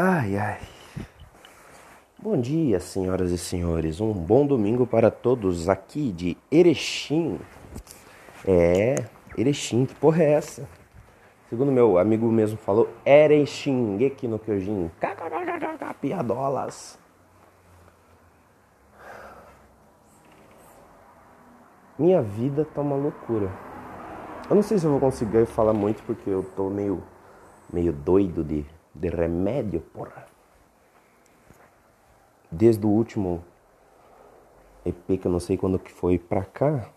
Ai, ai. Bom dia, senhoras e senhores. Um bom domingo para todos aqui de Erechim. É, Erechim, que porra é essa? Segundo meu amigo mesmo falou, Erechim, aqui no Kyojin. KKKKK, piadolas. Minha vida tá uma loucura. Eu não sei se eu vou conseguir falar muito porque eu tô meio, meio doido de de remédio, porra. Desde o último EP que eu não sei quando que foi pra cá.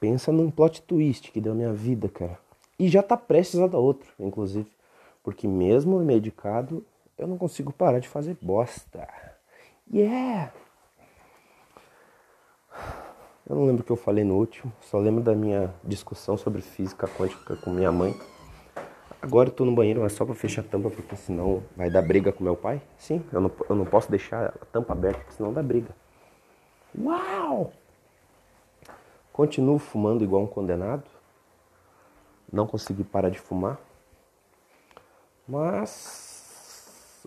Pensa num plot twist que deu minha vida, cara. E já tá prestes a dar outro, inclusive. Porque mesmo medicado, eu não consigo parar de fazer bosta. Yeah! Eu não lembro o que eu falei no último, só lembro da minha discussão sobre física quântica com minha mãe. Agora eu tô no banheiro, mas só pra fechar a tampa, porque senão vai dar briga com meu pai. Sim, eu não, eu não posso deixar a tampa aberta, porque senão dá briga. Uau! Continuo fumando igual um condenado. Não consegui parar de fumar. Mas.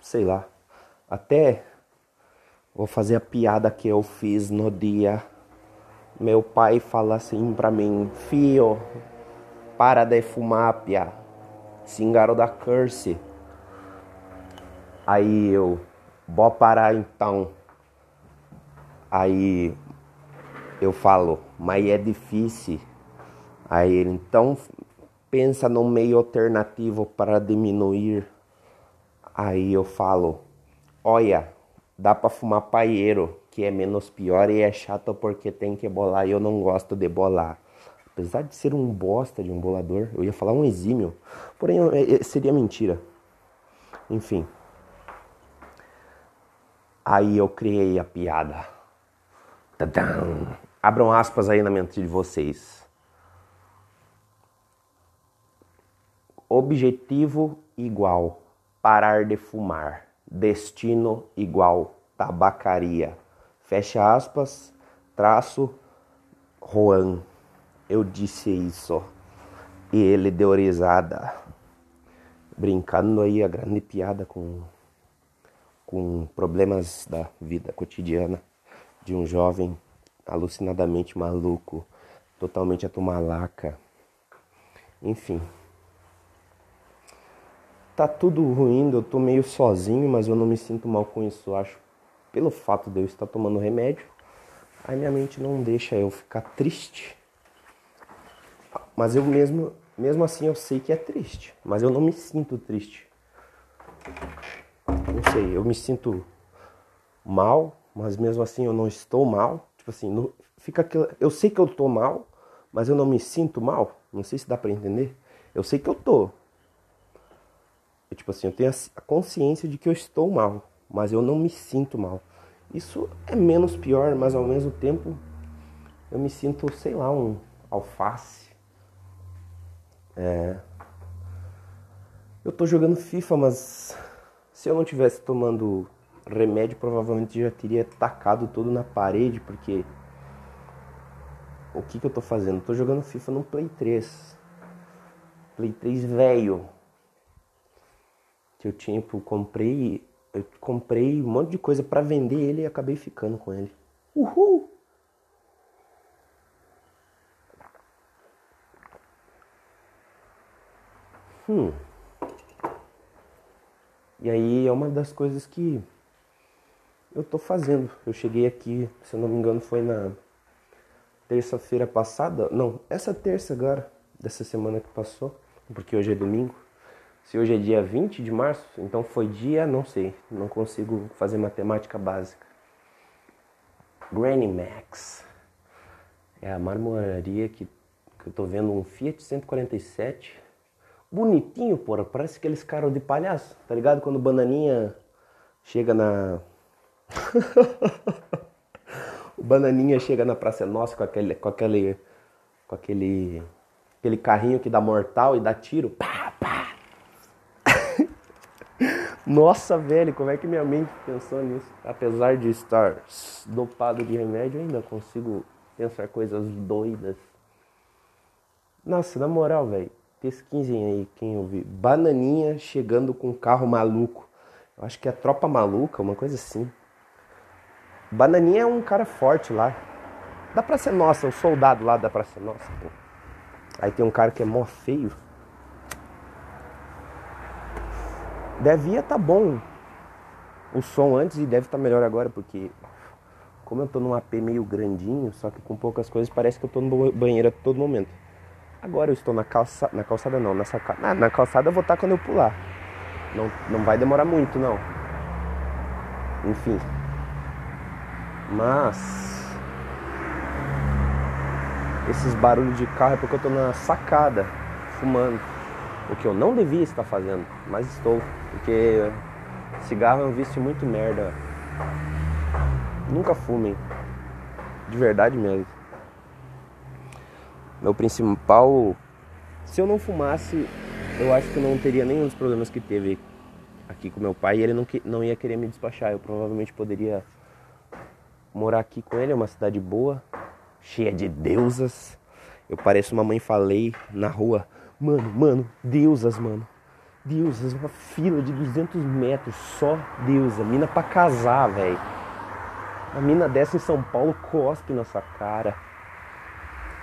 Sei lá. Até vou fazer a piada que eu fiz no dia. Meu pai fala assim pra mim: Fio, para de fumar, pia. Cingaro da curse. Aí eu, vou parar então. Aí eu falo, mas é difícil. Aí ele, então pensa no meio alternativo para diminuir. Aí eu falo, olha, dá para fumar paieiro, que é menos pior e é chato porque tem que bolar e eu não gosto de bolar. Apesar de ser um bosta de um bolador, eu ia falar um exímio, porém é, é, seria mentira. Enfim. Aí eu criei a piada. Tadam! Abram aspas aí na mente de vocês. Objetivo igual parar de fumar. Destino igual tabacaria. Fecha aspas, traço, Juan eu disse isso e ele deu risada, brincando aí a grande piada com, com problemas da vida cotidiana de um jovem alucinadamente maluco, totalmente atomalaca. Enfim. Tá tudo ruim, eu tô meio sozinho, mas eu não me sinto mal com isso, acho. Pelo fato de eu estar tomando remédio, aí minha mente não deixa eu ficar triste mas eu mesmo, mesmo assim eu sei que é triste, mas eu não me sinto triste. Não sei, eu me sinto mal, mas mesmo assim eu não estou mal. Tipo assim, não, fica aquilo, eu sei que eu tô mal, mas eu não me sinto mal. Não sei se dá para entender. Eu sei que eu tô. Eu, tipo assim, eu tenho a consciência de que eu estou mal, mas eu não me sinto mal. Isso é menos pior, mas ao mesmo tempo eu me sinto, sei lá, um alface é... Eu tô jogando FIFA, mas se eu não tivesse tomando remédio, provavelmente já teria tacado tudo na parede, porque o que que eu tô fazendo? tô jogando FIFA no Play 3. Play 3 velho. Que eu tinha, eu comprei, eu comprei um monte de coisa para vender ele e acabei ficando com ele. Uhul! Hum. E aí é uma das coisas que eu tô fazendo. Eu cheguei aqui, se eu não me engano, foi na terça-feira passada. Não, essa terça agora, dessa semana que passou, porque hoje é domingo. Se hoje é dia 20 de março, então foi dia, não sei, não consigo fazer matemática básica. Granny Max. É a marmoraria que, que eu tô vendo um Fiat 147 bonitinho, porra. Parece aqueles caras de palhaço, tá ligado? Quando Bananinha chega na. o Bananinha chega na Praça Nossa com aquele. com aquele. com aquele. aquele carrinho que dá mortal e dá tiro. Pá, pá. Nossa, velho, como é que minha mente pensou nisso? Apesar de estar dopado de remédio, ainda consigo pensar coisas doidas. Nossa, na moral, velho Pesquisem aí quem ouviu. Bananinha chegando com um carro maluco. Eu acho que é tropa maluca, uma coisa assim. Bananinha é um cara forte lá. Dá pra ser nossa, o soldado lá dá pra ser nossa, pô. Aí tem um cara que é mó feio. Devia tá bom o som antes e deve estar tá melhor agora, porque como eu tô num AP meio grandinho, só que com poucas coisas, parece que eu tô no banheiro a todo momento. Agora eu estou na calçada, na calçada não, na sacada. Na, na calçada eu vou estar quando eu pular. Não, não vai demorar muito, não. Enfim. Mas esses barulhos de carro é porque eu estou na sacada, fumando. O que eu não devia estar fazendo, mas estou. Porque cigarro é um vício muito merda. Nunca fumem. De verdade mesmo meu principal. Se eu não fumasse, eu acho que eu não teria nenhum dos problemas que teve aqui com meu pai e ele não, não ia querer me despachar. Eu provavelmente poderia morar aqui com ele, é uma cidade boa, cheia de deusas. Eu pareço uma mãe falei na rua. Mano, mano, deusas, mano. Deusas, uma fila de 200 metros, só deusa. Mina pra casar, velho. A mina dessa em São Paulo cospe na sua cara.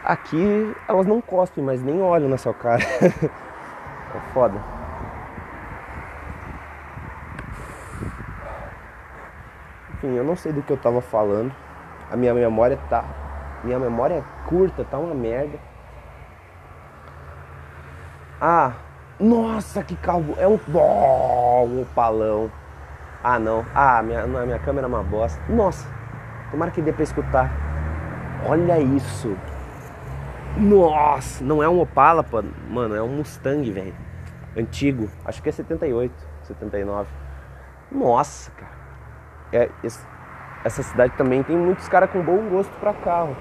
Aqui elas não cospem, mas nem olham na sua cara. é foda. Enfim, eu não sei do que eu tava falando. A minha memória tá. Minha memória é curta, tá uma merda. Ah, nossa, que carro. É um. Oh, um opalão. Ah, não. Ah, minha, minha câmera é uma bosta. Nossa, tomara que dê pra escutar. Olha isso. Nossa, não é um Opala, mano, é um Mustang, velho. Antigo, acho que é 78, 79. Nossa, cara. É, essa cidade também tem muitos caras com bom gosto para carro.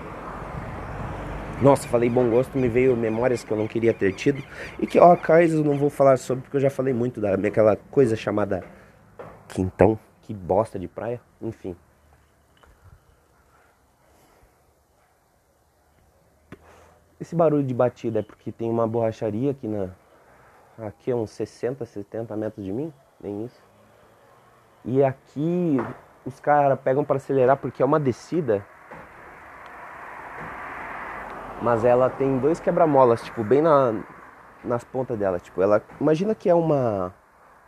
Nossa, falei bom gosto, me veio memórias que eu não queria ter tido. E que, ó, Cais, eu não vou falar sobre porque eu já falei muito daquela coisa chamada quintão, que bosta de praia, enfim. Esse barulho de batida é porque tem uma borracharia aqui na. Aqui a uns 60, 70 metros de mim, nem isso. E aqui os caras pegam para acelerar porque é uma descida. Mas ela tem dois quebra-molas, tipo, bem na, nas pontas dela. Tipo, ela. Imagina que é uma,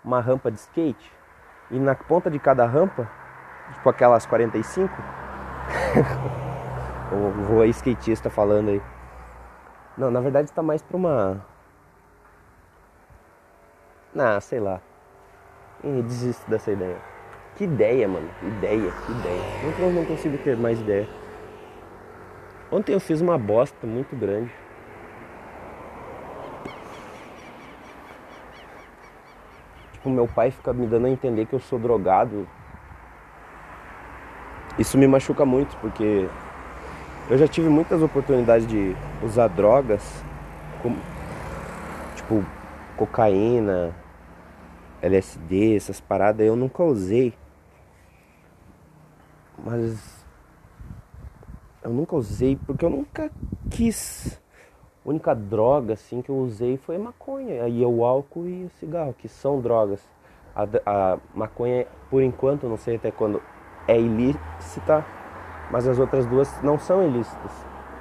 uma rampa de skate. E na ponta de cada rampa, tipo aquelas 45. o, o skatista falando aí. Não, na verdade está mais para uma. Ah, sei lá. Desisto dessa ideia. Que ideia, mano. Ideia, que ideia. Não, não consigo ter mais ideia. Ontem eu fiz uma bosta muito grande. Tipo, meu pai fica me dando a entender que eu sou drogado. Isso me machuca muito, porque eu já tive muitas oportunidades de usar drogas, como, tipo cocaína, LSD, essas paradas, eu nunca usei. Mas eu nunca usei porque eu nunca quis. A única droga assim que eu usei foi maconha, aí é o álcool e o cigarro, que são drogas. A, a maconha, por enquanto, não sei até quando é ilícita, mas as outras duas não são ilícitas,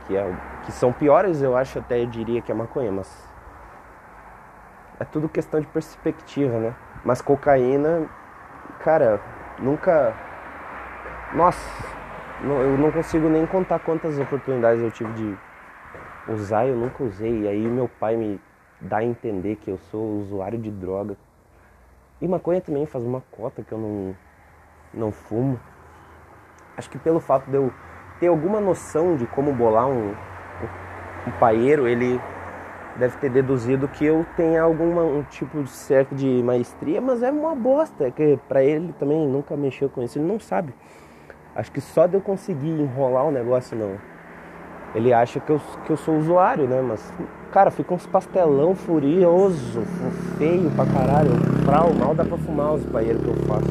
que, é, que são piores, eu acho até eu diria que a maconha, mas é tudo questão de perspectiva, né? Mas cocaína, cara, nunca. Nossa, eu não consigo nem contar quantas oportunidades eu tive de usar eu nunca usei. E aí meu pai me dá a entender que eu sou usuário de droga. E maconha também faz uma cota que eu não, não fumo. Acho que pelo fato de eu ter alguma noção de como bolar um, um, paeiro, ele deve ter deduzido que eu tenha algum um tipo de certo de maestria, mas é uma bosta, é que para ele também nunca mexeu com isso, ele não sabe. Acho que só de eu conseguir enrolar o negócio não. Ele acha que eu, que eu sou usuário, né? Mas, cara, fica uns pastelão furioso, feio pra caralho. Frau, mal dá pra fumar os paeiros que eu faço.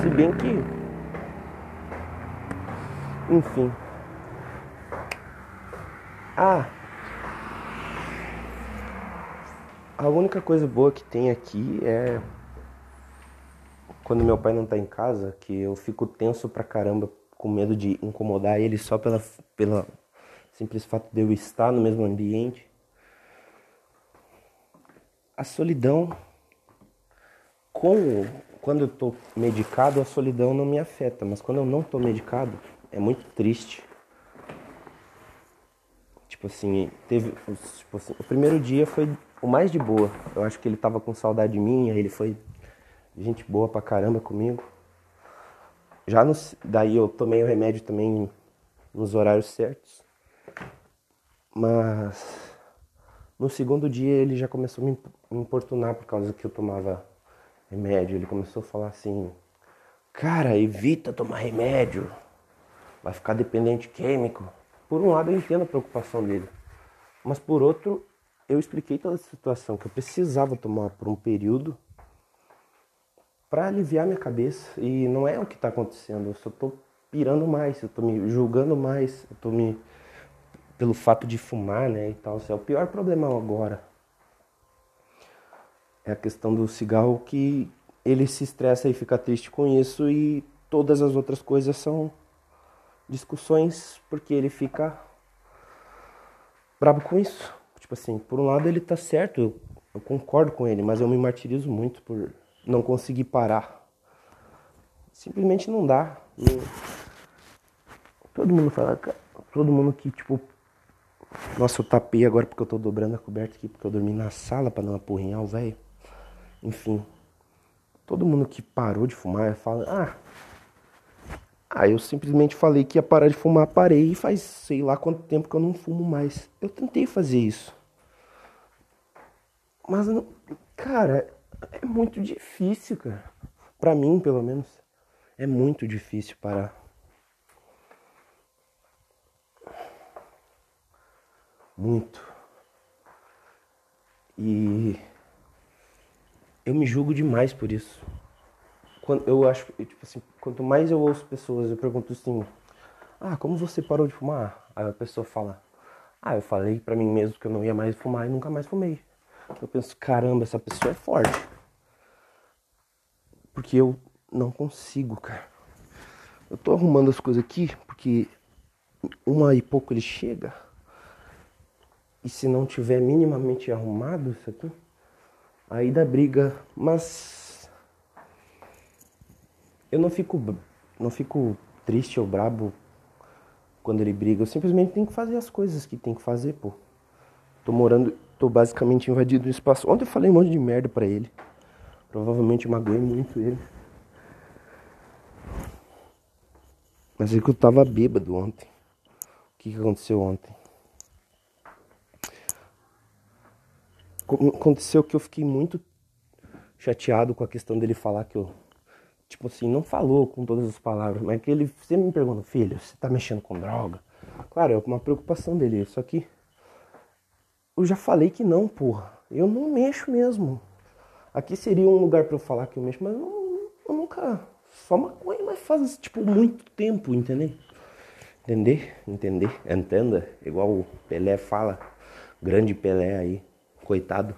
Se bem que enfim. Ah. A única coisa boa que tem aqui é quando meu pai não tá em casa, que eu fico tenso pra caramba, com medo de incomodar ele só pela, pela simples fato de eu estar no mesmo ambiente. A solidão, com, quando eu tô medicado, a solidão não me afeta, mas quando eu não tô medicado, é muito triste. Tipo assim, teve. Tipo assim, o primeiro dia foi o mais de boa. Eu acho que ele tava com saudade aí ele foi gente boa pra caramba comigo. Já no, daí eu tomei o remédio também nos horários certos. Mas no segundo dia ele já começou a me importunar por causa que eu tomava remédio. Ele começou a falar assim: Cara, evita tomar remédio, vai ficar dependente químico. Por um lado eu entendo a preocupação dele, mas por outro eu expliquei toda a situação que eu precisava tomar por um período para aliviar minha cabeça e não é o que está acontecendo. Eu só tô pirando mais, eu tô me julgando mais, eu tô me pelo fato de fumar, né, e tal. É o pior problema agora. É a questão do cigarro que ele se estressa e fica triste com isso e todas as outras coisas são discussões porque ele fica bravo com isso. Tipo assim, por um lado ele tá certo, eu, concordo com ele, mas eu me martirizo muito por não conseguir parar. Simplesmente não dá. Todo mundo fala, todo mundo que tipo nossa, eu tapei agora porque eu tô dobrando a coberta aqui, porque eu dormi na sala para não apurrinhar o velho. Enfim, todo mundo que parou de fumar fala, ah, ah, eu simplesmente falei que ia parar de fumar, parei e faz sei lá quanto tempo que eu não fumo mais. Eu tentei fazer isso. Mas, não, cara, é muito difícil, cara. Pra mim, pelo menos, é muito difícil parar. Muito. E eu me julgo demais por isso. Quando, eu acho, tipo assim, quanto mais eu ouço pessoas, eu pergunto assim: "Ah, como você parou de fumar?" Aí a pessoa fala: "Ah, eu falei para mim mesmo que eu não ia mais fumar e nunca mais fumei." Eu penso: "Caramba, essa pessoa é forte." Porque eu não consigo, cara. Eu tô arrumando as coisas aqui porque uma e pouco ele chega. E se não tiver minimamente arrumado isso aqui, aí dá briga. Mas eu não fico não fico triste ou brabo quando ele briga. Eu simplesmente tenho que fazer as coisas que tem que fazer, pô. Tô morando, tô basicamente invadindo o espaço. Ontem eu falei um monte de merda para ele. Provavelmente magoei muito ele. Mas é que eu tava bêbado ontem. O que, que aconteceu ontem? Aconteceu que eu fiquei muito chateado com a questão dele falar que eu. Tipo assim, não falou com todas as palavras, mas que ele sempre me pergunta, filho, você tá mexendo com droga? Claro, é uma preocupação dele, só que eu já falei que não, porra. Eu não mexo mesmo. Aqui seria um lugar para eu falar que eu mexo, mas eu, eu nunca. Só maconha, mas faz tipo muito tempo, entendeu? Entender? Entender? Entenda? Igual o Pelé fala. Grande Pelé aí. Coitado.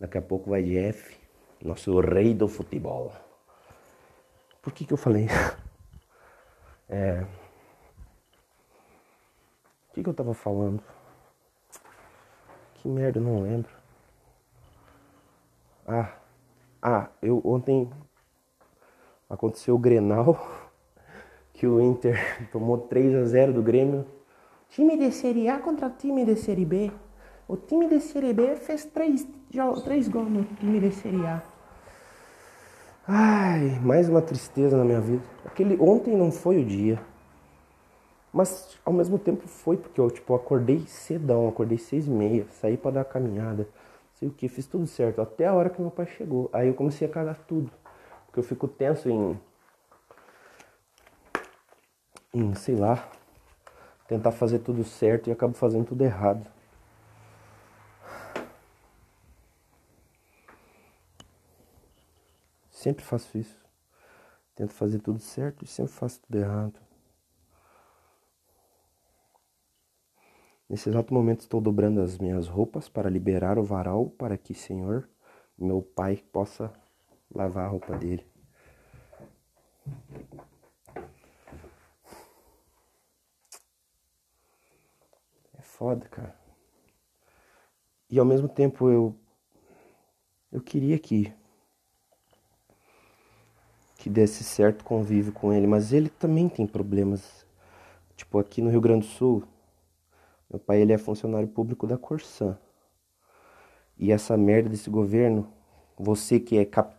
Daqui a pouco vai de F. Nosso rei do futebol. Por que que eu falei? É. O que que eu tava falando? Que merda, eu não lembro. Ah, ah, eu ontem aconteceu o Grenal, que o Inter tomou 3 a 0 do Grêmio. Time de Série A contra time de Série B. O time de Série B fez 3, três gols no time de Série A. Ai, mais uma tristeza na minha vida. Aquele ontem não foi o dia. Mas ao mesmo tempo foi porque eu tipo acordei cedão, acordei seis e meia, saí para dar caminhada sei o que, fiz tudo certo, até a hora que meu pai chegou. Aí eu comecei a cagar tudo, porque eu fico tenso em, em sei lá, tentar fazer tudo certo e acabo fazendo tudo errado. Sempre faço isso. Tento fazer tudo certo e sempre faço tudo errado. Nesse exato momento estou dobrando as minhas roupas para liberar o varal para que, Senhor, meu pai possa lavar a roupa dele. É foda, cara. E ao mesmo tempo eu eu queria que que desse certo convívio com ele, mas ele também tem problemas. Tipo, aqui no Rio Grande do Sul, meu pai ele é funcionário público da Corsan. E essa merda desse governo, você que é cap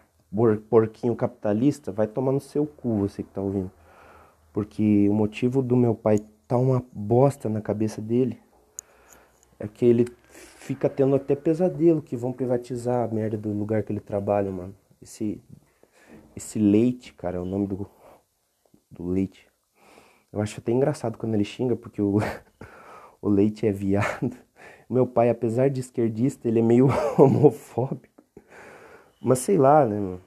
porquinho capitalista, vai tomar no seu cu, você que tá ouvindo. Porque o motivo do meu pai tá uma bosta na cabeça dele é que ele fica tendo até pesadelo que vão privatizar a merda do lugar que ele trabalha, mano. Esse esse leite, cara, é o nome do, do leite. Eu acho até engraçado quando ele xinga, porque o, o leite é viado. Meu pai, apesar de esquerdista, ele é meio homofóbico. Mas sei lá, né, mano?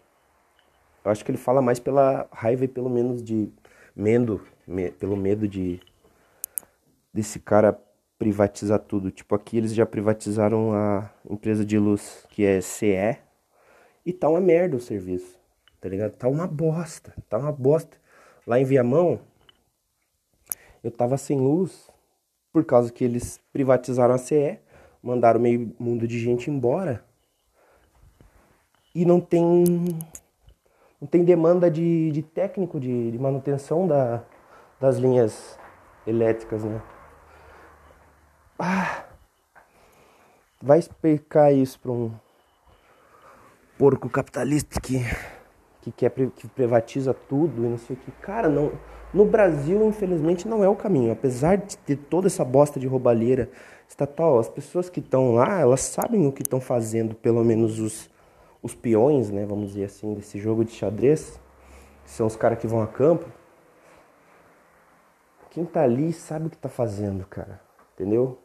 Eu acho que ele fala mais pela raiva e pelo menos de medo, me, pelo medo de desse cara privatizar tudo. Tipo, aqui eles já privatizaram a empresa de luz, que é CE, e tá uma merda o serviço tá ligado? Tá uma bosta, tá uma bosta. Lá em Viamão, eu tava sem luz por causa que eles privatizaram a CE, mandaram meio mundo de gente embora. E não tem não tem demanda de, de técnico de, de manutenção da, das linhas elétricas, né? Ah, vai explicar isso para um porco capitalista que que quer que privatiza tudo e não sei o que. Cara, não, no Brasil, infelizmente, não é o caminho. Apesar de ter toda essa bosta de roubalheira estatal, as pessoas que estão lá, elas sabem o que estão fazendo, pelo menos os, os peões, né, vamos dizer assim, desse jogo de xadrez, que são os caras que vão a campo. Quem tá ali sabe o que tá fazendo, cara. Entendeu?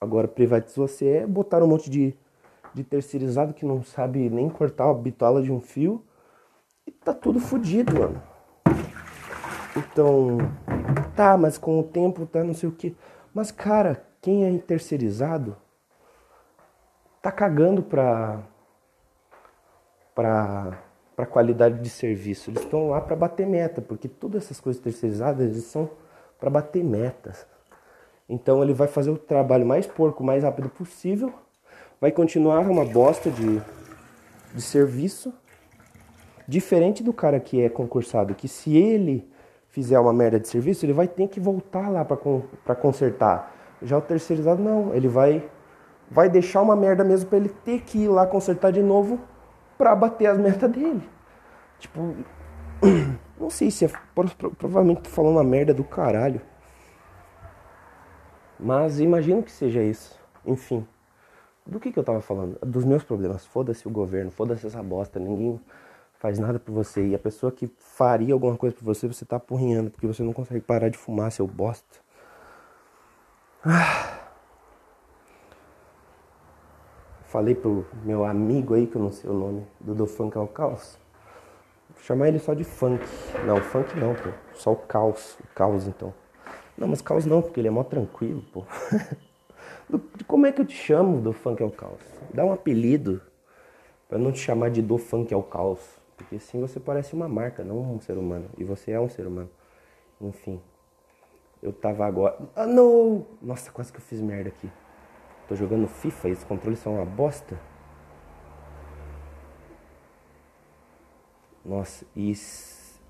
Agora privatizou a CE, botaram um monte de, de terceirizado que não sabe nem cortar a bitola de um fio e tá tudo fodido, mano. Então, tá, mas com o tempo tá não sei o que. Mas, cara, quem é terceirizado tá cagando pra. pra. pra qualidade de serviço. Eles estão lá para bater meta, porque todas essas coisas terceirizadas eles são para bater metas. Então ele vai fazer o trabalho mais porco, mais rápido possível. Vai continuar uma bosta de, de serviço Diferente do cara que é concursado, que se ele fizer uma merda de serviço, ele vai ter que voltar lá para consertar. Já o terceirizado não, ele vai vai deixar uma merda mesmo para ele ter que ir lá consertar de novo para bater as metas dele. Tipo, não sei se é provavelmente tô falando uma merda do caralho. Mas imagino que seja isso. Enfim, do que que eu tava falando? Dos meus problemas. Foda-se o governo, foda-se essa bosta, ninguém faz nada por você. E a pessoa que faria alguma coisa por você, você tá apurrinhando, porque você não consegue parar de fumar, seu bosta. Ah. Falei pro meu amigo aí, que eu não sei o nome, do Do Funk ao Caos. Vou chamar ele só de funk. Não, funk não, pô. Só o caos. O caos, então. Não, mas caos não, porque ele é mó tranquilo, pô. Como é que eu te chamo do funk ao caos? Dá um apelido para não te chamar de do funk ao caos. Porque assim você parece uma marca, não um ser humano. E você é um ser humano. Enfim. Eu tava agora. Ah, não! Nossa, quase que eu fiz merda aqui. Tô jogando FIFA e os controles são uma bosta. Nossa, e,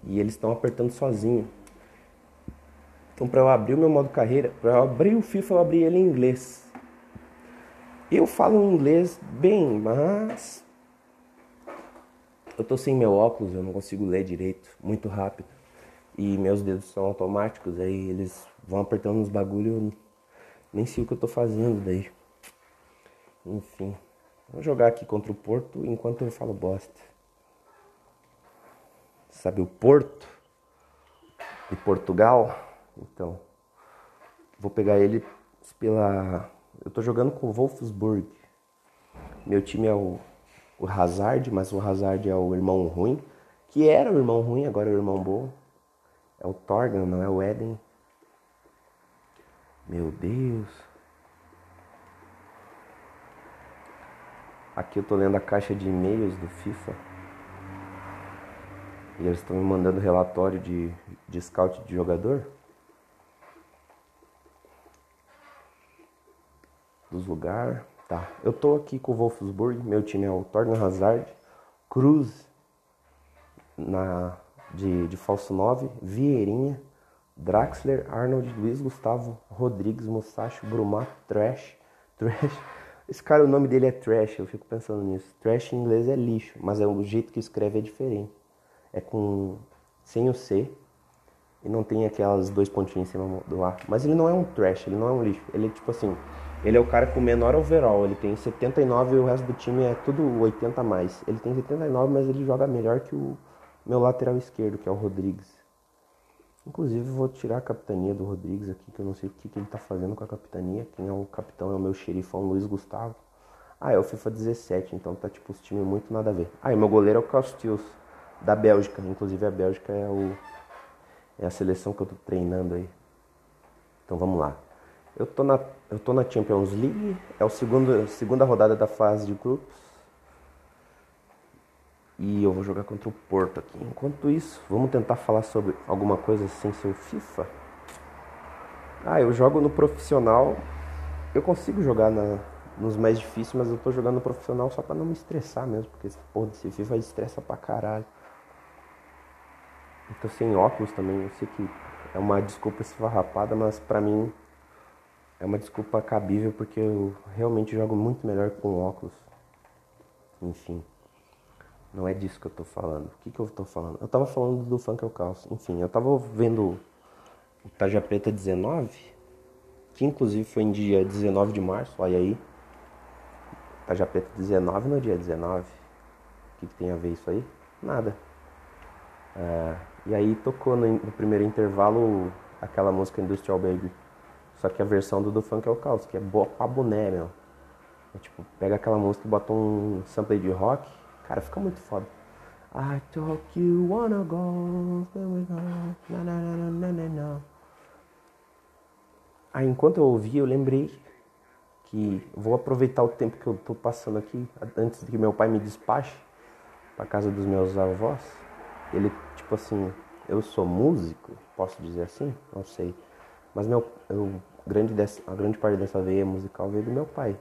e eles estão apertando sozinho. Então, para eu abrir o meu modo carreira, para eu abrir o FIFA, eu abri ele em inglês. Eu falo inglês bem, mas eu tô sem meu óculos, eu não consigo ler direito, muito rápido. E meus dedos são automáticos, aí eles vão apertando uns bagulho, eu nem sei o que eu tô fazendo daí. Enfim, vou jogar aqui contra o Porto enquanto eu falo bosta. Sabe o Porto? De Portugal? Então, vou pegar ele pela. Eu tô jogando com o Wolfsburg. Meu time é o o Hazard, mas o Hazard é o irmão ruim, que era o irmão ruim, agora é o irmão bom. É o Thorgan, não é o Eden. Meu Deus. Aqui eu tô lendo a caixa de e-mails do FIFA. E eles estão me mandando relatório de, de scout de jogador. Dos lugares. Tá. Eu tô aqui com o Wolfsburg. Meu time é o Torgan Hazard. Cruz na, de, de falso 9. Vieirinha. Draxler, Arnold, Luiz Gustavo, Rodrigues, Musashi, Brumar, Trash. Trash. Esse cara, o nome dele é Trash, eu fico pensando nisso. Trash em inglês é lixo, mas é o jeito que escreve é diferente. É com sem o C e não tem aquelas dois pontinhos em cima do A. Mas ele não é um trash, ele não é um lixo. Ele é tipo assim, ele é o cara com menor overall, ele tem 79 e o resto do time é tudo 80 a mais. Ele tem 79, mas ele joga melhor que o meu lateral esquerdo, que é o Rodrigues. Inclusive vou tirar a capitania do Rodrigues aqui, que eu não sei o que, que ele tá fazendo com a capitania. Quem é o capitão é o meu xerifão Luiz Gustavo. Ah, é o FIFA 17, então tá tipo os times muito nada a ver. Ah, e meu goleiro é o Castius, da Bélgica. Inclusive a Bélgica é, o, é a seleção que eu tô treinando aí. Então vamos lá. Eu tô na, eu tô na Champions League, é a segunda rodada da fase de grupos. E eu vou jogar contra o Porto aqui. Enquanto isso, vamos tentar falar sobre alguma coisa sem ser o FIFA. Ah, eu jogo no profissional. Eu consigo jogar na, nos mais difíceis, mas eu tô jogando no profissional só pra não me estressar mesmo, porque esse porra desse FIFA estressa pra caralho. Eu tô sem óculos também, eu sei que é uma desculpa esfarrapada, mas pra mim é uma desculpa cabível porque eu realmente jogo muito melhor com óculos. Enfim. Não é disso que eu tô falando. O que, que eu tô falando? Eu tava falando do Funk Caos. Enfim, eu tava vendo o Taja Preta 19, que inclusive foi em dia 19 de março, olha aí. Taja Preta 19 no dia 19. O que, que tem a ver isso aí? Nada. É, e aí tocou no, no, primeiro intervalo aquela música Industrial Baby. Só que a versão do, do Funk Caos, que é boa pra boné, meu. É, tipo, pega aquela música e bota um sample de rock Cara, fica muito foda. I talk you wanna go, Aí enquanto eu ouvi, eu lembrei que vou aproveitar o tempo que eu tô passando aqui, antes de que meu pai me despache pra casa dos meus avós. Ele, tipo assim, eu sou músico, posso dizer assim? Não sei. Mas meu, eu, grande a grande parte dessa veia musical veio do meu pai.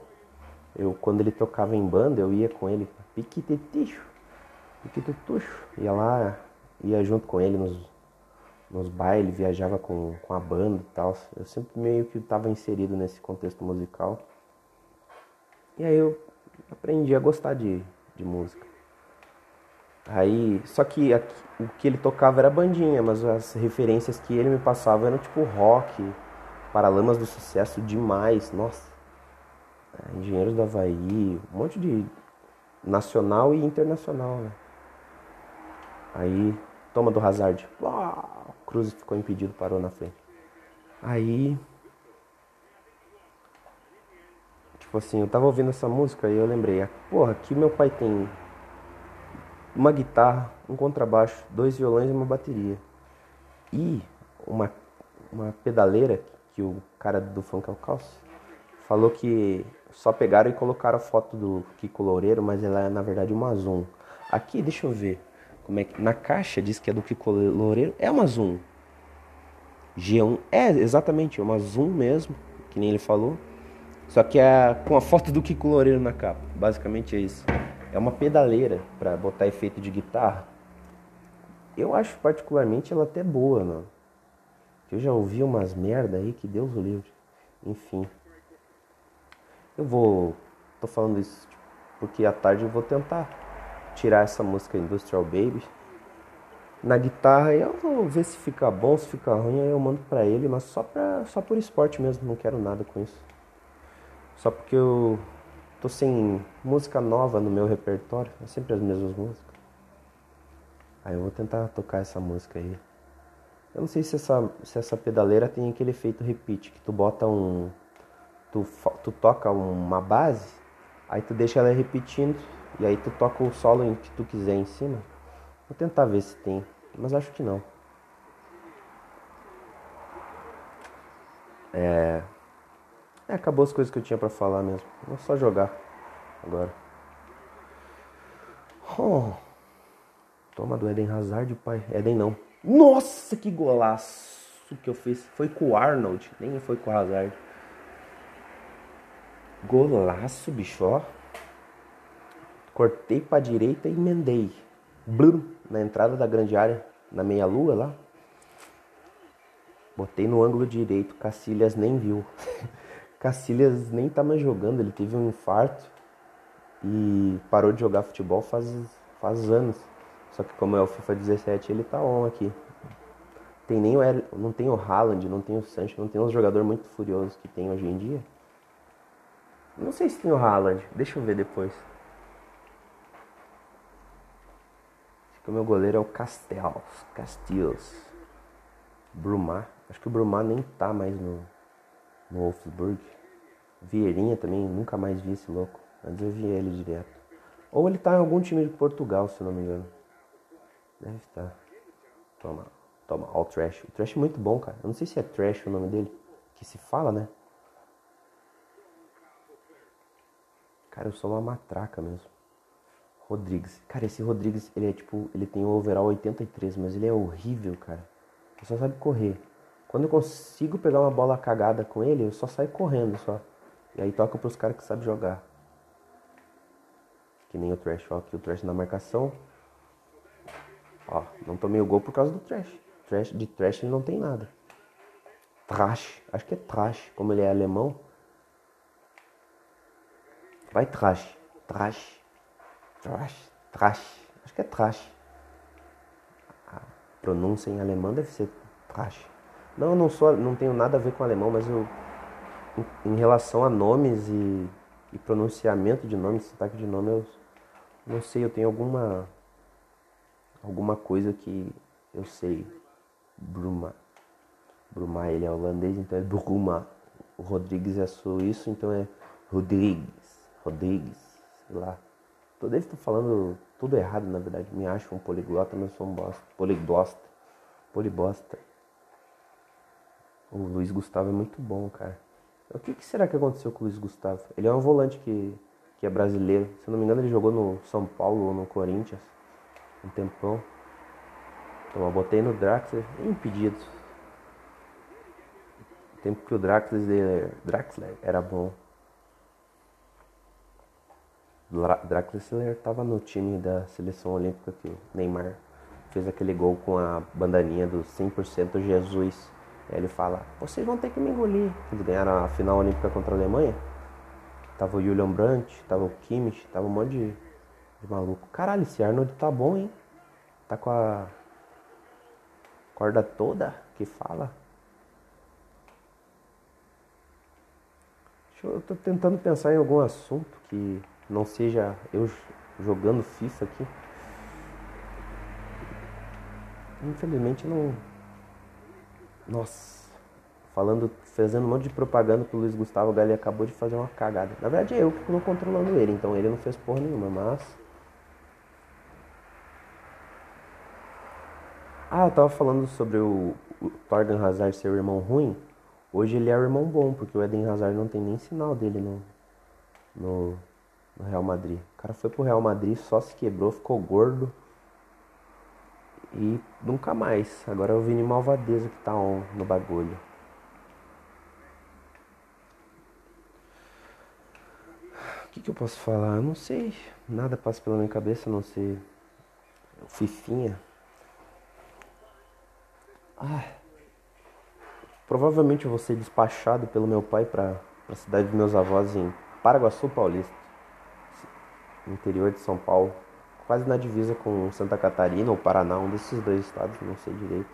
Eu, quando ele tocava em banda, eu ia com ele, piquiteticho, piquitetuxo, ia lá, ia junto com ele nos, nos bailes, viajava com, com a banda e tal. Eu sempre meio que estava inserido nesse contexto musical. E aí eu aprendi a gostar de, de música. Aí, só que aqui, o que ele tocava era bandinha, mas as referências que ele me passava eram tipo rock, Paralamas do Sucesso demais, nossa. É, Engenheiros do Havaí, um monte de nacional e internacional, né? Aí, toma do Hazard. Uau, Cruz ficou impedido, parou na frente. Aí, tipo assim, eu tava ouvindo essa música e eu lembrei, porra, aqui meu pai tem uma guitarra, um contrabaixo, dois violões e uma bateria. E uma, uma pedaleira que o cara do Funk Alcalço falou que só pegaram e colocaram a foto do Kiko Loureiro, mas ela é na verdade uma Zoom. Aqui, deixa eu ver. Como é que na caixa diz que é do Kiko Loureiro, é uma Zoom. G1 é exatamente uma Zoom mesmo, que nem ele falou. Só que é com a foto do Kiko Loureiro na capa. Basicamente é isso. É uma pedaleira para botar efeito de guitarra. Eu acho particularmente ela até boa, mano. Eu já ouvi umas merda aí que Deus o livre. Enfim. Eu vou. tô falando isso porque à tarde eu vou tentar tirar essa música Industrial Baby na guitarra e eu vou ver se fica bom, se fica ruim, aí eu mando pra ele, mas só, pra, só por esporte mesmo, não quero nada com isso. Só porque eu tô sem música nova no meu repertório, é sempre as mesmas músicas. Aí eu vou tentar tocar essa música aí. Eu não sei se essa, se essa pedaleira tem aquele efeito repeat, que tu bota um, tu, tu toca uma base, aí tu deixa ela repetindo, e aí tu toca o solo em que tu quiser em cima. Vou tentar ver se tem, mas acho que não. É... é acabou as coisas que eu tinha para falar mesmo. Vou só jogar agora. Oh. Toma do Eden Hazard, pai. Eden não. Nossa, que golaço que eu fiz. Foi com o Arnold, nem foi com o Hazard. Golaço, bicho, ó. Cortei pra direita e emendei. Blum, na entrada da grande área, na meia lua lá. Botei no ângulo direito, Cacilhas nem viu. Cacilhas nem tá mais jogando, ele teve um infarto e parou de jogar futebol faz, faz anos. Só que como é o FIFA 17, ele tá on aqui. Tem nem o er, não tem o Haaland, não tem o Sancho, não tem os jogadores muito furiosos que tem hoje em dia. Não sei se tem o Haaland, deixa eu ver depois. Acho que o meu goleiro é o Castells, Castiles. Brumar, acho que o Brumar nem tá mais no, no Wolfsburg. Vieirinha também, nunca mais vi esse louco. Antes eu vi ele direto. Ou ele tá em algum time de Portugal, se não me engano. Deve estar. Toma, toma, ó o Trash. O Trash é muito bom, cara. Eu não sei se é Trash o nome dele. Que se fala, né? Cara, eu sou uma matraca mesmo. Rodrigues. Cara, esse Rodrigues, ele é tipo, ele tem o overall 83, mas ele é horrível, cara. Ele só sabe correr. Quando eu consigo pegar uma bola cagada com ele, eu só saio correndo só. E aí toca pros caras que sabem jogar. Que nem o Trash, ó. Aqui o Trash na marcação. Ó, não tomei o gol por causa do Trash. trash de Trash ele não tem nada. Trash, acho que é Trash, como ele é alemão. Vai Trash, Trash, Trash, Trash, acho que é Trash. A pronúncia em alemão deve ser Trash. Não, eu não sou, não tenho nada a ver com alemão, mas eu em, relação a nomes e, e pronunciamento de nomes, sotaque de nome, eu não sei, eu tenho alguma alguma coisa que eu sei. Bruma. Bruma, ele é holandês, então é Bruma. O Rodrigues é suíço, então é Rodrigues. Rodrigues, sei lá. Toda vez estou falando tudo errado, na verdade. Me acho um poliglota, mas sou um bosta. Poliglosta. Polibosta. O Luiz Gustavo é muito bom, cara. O que, que, será que aconteceu com o Luiz Gustavo? Ele é um volante que, que é brasileiro. Se não me engano, ele jogou no São Paulo ou no Corinthians um tempão. Então eu botei no Draxler impedido. O tempo que o Draxler, Draxler era bom. Draxler estava no time da seleção olímpica que o Neymar fez aquele gol com a bandaninha do 100% Jesus. Aí ele fala: Vocês vão ter que me engolir. Eles ganharam a final olímpica contra a Alemanha. Tava o Julian Brandt, tava o Kimmich, tava um monte de maluco. Caralho, esse Arnold tá bom, hein? Tá com a corda toda que fala. Eu tô tentando pensar em algum assunto que não seja eu jogando FIFA aqui. Infelizmente não. Nossa. Falando, fazendo um monte de propaganda pro Luiz Gustavo, o Gali acabou de fazer uma cagada. Na verdade é eu que estou controlando ele, então ele não fez porra nenhuma, mas. Ah, eu tava falando sobre o, o Torgan Hazard ser o irmão ruim. Hoje ele é o irmão bom, porque o Eden Hazard não tem nem sinal dele no, no, no Real Madrid. O cara foi pro Real Madrid, só se quebrou, ficou gordo. E nunca mais. Agora é o Vini Malvadeza que tá on no bagulho. O que, que eu posso falar? Eu não sei. Nada passa pela minha cabeça a não ser Fifinha. Ah, provavelmente eu vou ser despachado pelo meu pai para a cidade dos meus avós em Paraguaçu Paulista, interior de São Paulo, quase na divisa com Santa Catarina ou Paraná, um desses dois estados, não sei direito.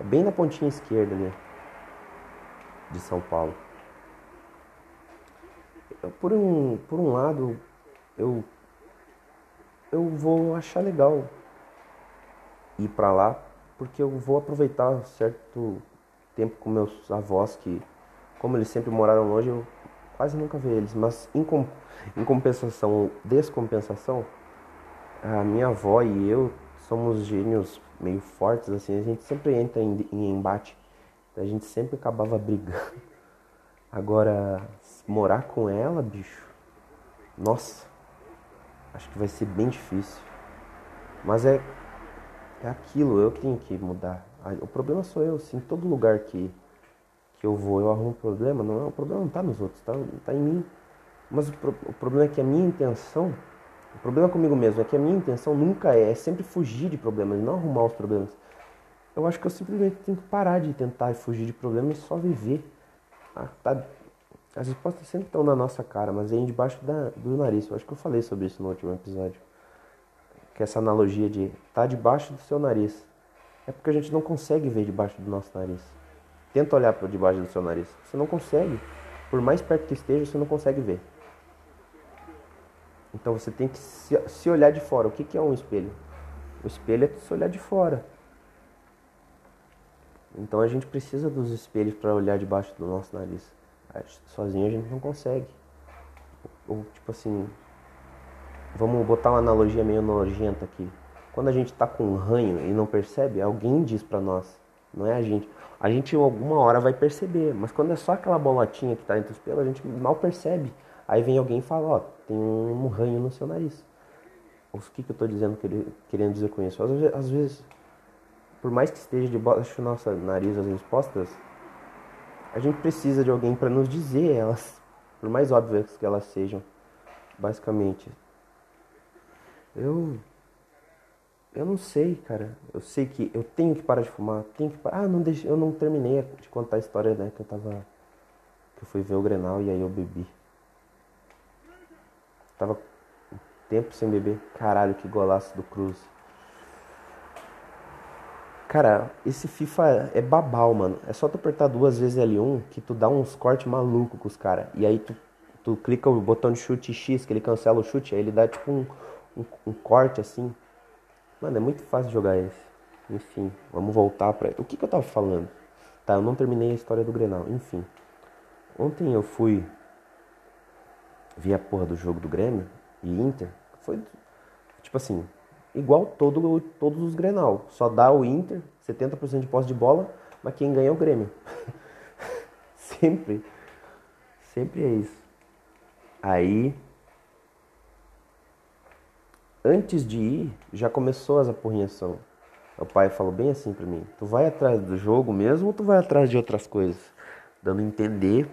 É bem na pontinha esquerda ali de São Paulo. Eu, por um, por um lado, eu eu vou achar legal ir para lá porque eu vou aproveitar certo tempo com meus avós que, como eles sempre moraram longe, eu quase nunca vi eles. Mas em, com, em compensação ou descompensação, a minha avó e eu somos gênios meio fortes, assim, a gente sempre entra em, em embate, a gente sempre acabava brigando. Agora, morar com ela, bicho, nossa, acho que vai ser bem difícil. Mas é, é aquilo, eu tenho que mudar. O problema sou eu, sim. Todo lugar que, que eu vou, eu arrumo um problema. Não, é, o problema não está nos outros, está tá em mim. Mas o, o problema é que a minha intenção, o problema comigo mesmo é que a minha intenção nunca é, é sempre fugir de problemas, não arrumar os problemas. Eu acho que eu simplesmente tenho que parar de tentar fugir de problemas e só viver. Ah, tá, as respostas sempre estão na nossa cara, mas vem debaixo da, do nariz. Eu acho que eu falei sobre isso no último episódio. Que é essa analogia de tá debaixo do seu nariz. É porque a gente não consegue ver debaixo do nosso nariz. Tenta olhar para debaixo do seu nariz. Você não consegue. Por mais perto que esteja, você não consegue ver. Então você tem que se, olhar de fora. O que é um espelho? O espelho é se olhar de fora. Então a gente precisa dos espelhos para olhar debaixo do nosso nariz. Sozinho a gente não consegue. Ou tipo assim, vamos botar uma analogia meio nojenta aqui. Quando a gente está com um ranho e não percebe, alguém diz para nós, não é a gente. A gente alguma hora vai perceber, mas quando é só aquela bolotinha que está entre os pelos, a gente mal percebe. Aí vem alguém e fala, ó, tem um ranho no seu nariz. O que, que eu estou dizendo, querendo dizer com isso? Às vezes, às vezes, por mais que esteja debaixo do nosso nariz as respostas, a gente precisa de alguém para nos dizer elas, por mais óbvias que elas sejam, basicamente. Eu eu não sei, cara. Eu sei que eu tenho que parar de fumar, tenho que parar. Ah, não deixe, eu não terminei de contar a história, né, que eu tava que eu fui ver o Grenal e aí eu bebi. Tava tempo sem beber. Caralho, que golaço do Cruz. Cara, esse FIFA é babal, mano. É só tu apertar duas vezes L1 que tu dá uns cortes malucos com os caras. E aí tu, tu clica o botão de chute X, que ele cancela o chute, aí ele dá tipo um, um, um corte assim. Mano, é muito fácil jogar esse. Enfim, vamos voltar pra. O que, que eu tava falando? Tá, eu não terminei a história do Grenal. Enfim. Ontem eu fui. Vi a porra do jogo do Grêmio e Inter. Foi. Tipo assim, igual todo, todos os Grenal. Só dá o Inter, 70% de posse de bola, mas quem ganha é o Grêmio. sempre. Sempre é isso. Aí, antes de ir, já começou as apurrinhação. O pai falou bem assim para mim: Tu vai atrás do jogo mesmo ou tu vai atrás de outras coisas? Dando a entender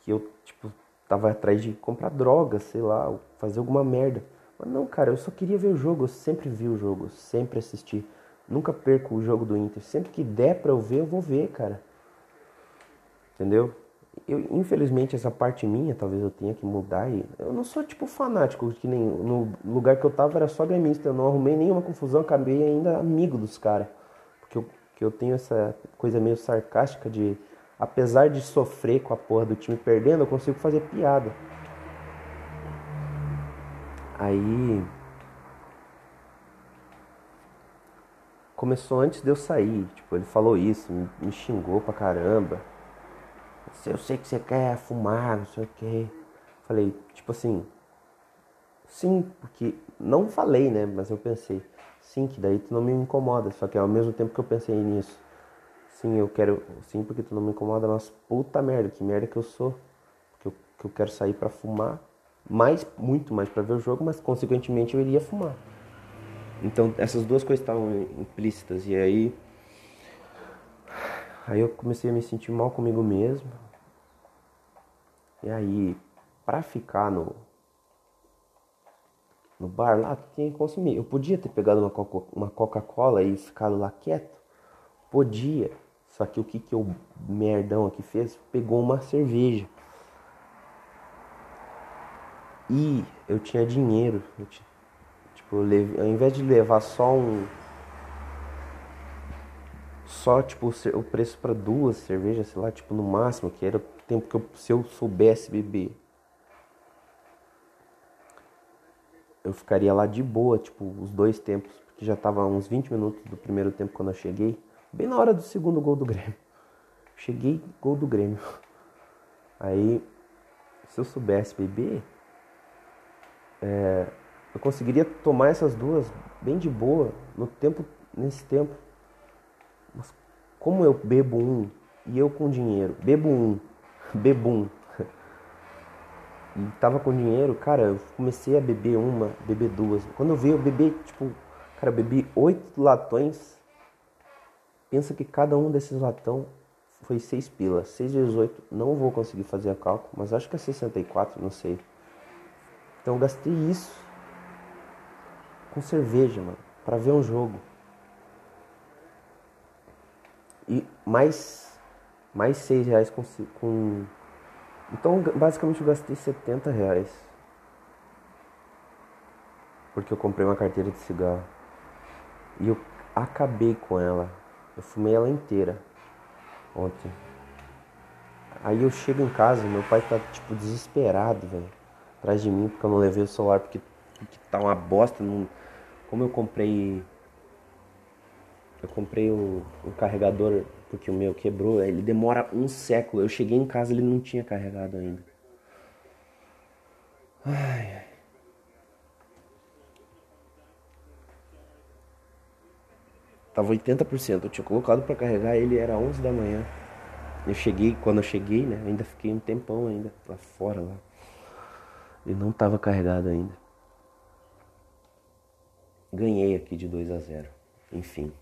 que eu, tipo, tava atrás de comprar droga, sei lá, fazer alguma merda. Mas não, cara, eu só queria ver o jogo, eu sempre vi o jogo, sempre assisti. Nunca perco o jogo do Inter. Sempre que der pra eu ver, eu vou ver, cara. Entendeu? Eu, infelizmente, essa parte minha, talvez eu tenha que mudar. E eu não sou, tipo, fanático, que nem no lugar que eu tava era só gremista. Eu não arrumei nenhuma confusão, acabei ainda amigo dos caras. Porque eu, que eu tenho essa coisa meio sarcástica de, apesar de sofrer com a porra do time perdendo, eu consigo fazer piada. Aí começou antes de eu sair, tipo, ele falou isso, me, me xingou pra caramba. Eu sei que você quer fumar, não sei o que. Falei, tipo assim, sim, porque não falei, né? Mas eu pensei, sim, que daí tu não me incomoda. Só que ao mesmo tempo que eu pensei nisso, sim, eu quero, sim, porque tu não me incomoda, mas puta merda, que merda que eu sou. Que eu, que eu quero sair pra fumar mais, muito mais para ver o jogo, mas consequentemente eu iria fumar. Então essas duas coisas estavam implícitas e aí aí eu comecei a me sentir mal comigo mesmo. E aí para ficar no no bar lá, tinha que consumir. Eu podia ter pegado uma Coca-Cola e ficado lá quieto. Podia. Só que o que que o merdão aqui fez? Pegou uma cerveja. E eu tinha dinheiro. Eu tinha, tipo, eu leve, ao invés de levar só um. Só, tipo, o preço para duas cervejas, sei lá, tipo, no máximo, que era tempo que eu, se eu soubesse beber. Eu ficaria lá de boa, tipo, os dois tempos, porque já tava uns 20 minutos do primeiro tempo quando eu cheguei. Bem na hora do segundo gol do Grêmio. Cheguei, gol do Grêmio. Aí, se eu soubesse beber, é, eu conseguiria tomar essas duas bem de boa no tempo, nesse tempo. Mas como eu bebo um e eu com dinheiro, bebo um, bebo um, e tava com dinheiro, cara, eu comecei a beber uma, beber duas. Quando eu vi, eu bebi, tipo, Cara, eu bebi oito latões. Pensa que cada um desses latão foi seis pilas. Seis vezes oito, não vou conseguir fazer a cálculo, mas acho que é 64, não sei. Então eu gastei isso com cerveja, mano, para ver um jogo. E mais mais seis reais com, com então basicamente eu gastei 70 reais porque eu comprei uma carteira de cigarro e eu acabei com ela. Eu fumei ela inteira ontem. Aí eu chego em casa, meu pai tá tipo desesperado, velho, atrás de mim porque eu não levei o celular porque, porque tá uma bosta. Não... Como eu comprei eu comprei o, o carregador porque o meu quebrou, ele demora um século. Eu cheguei em casa ele não tinha carregado ainda. Ai, ai. Tava 80%. Eu tinha colocado para carregar, ele era 11 da manhã. Eu cheguei, quando eu cheguei, né? Ainda fiquei um tempão ainda lá fora lá. Ele não tava carregado ainda. Ganhei aqui de 2 a 0. Enfim.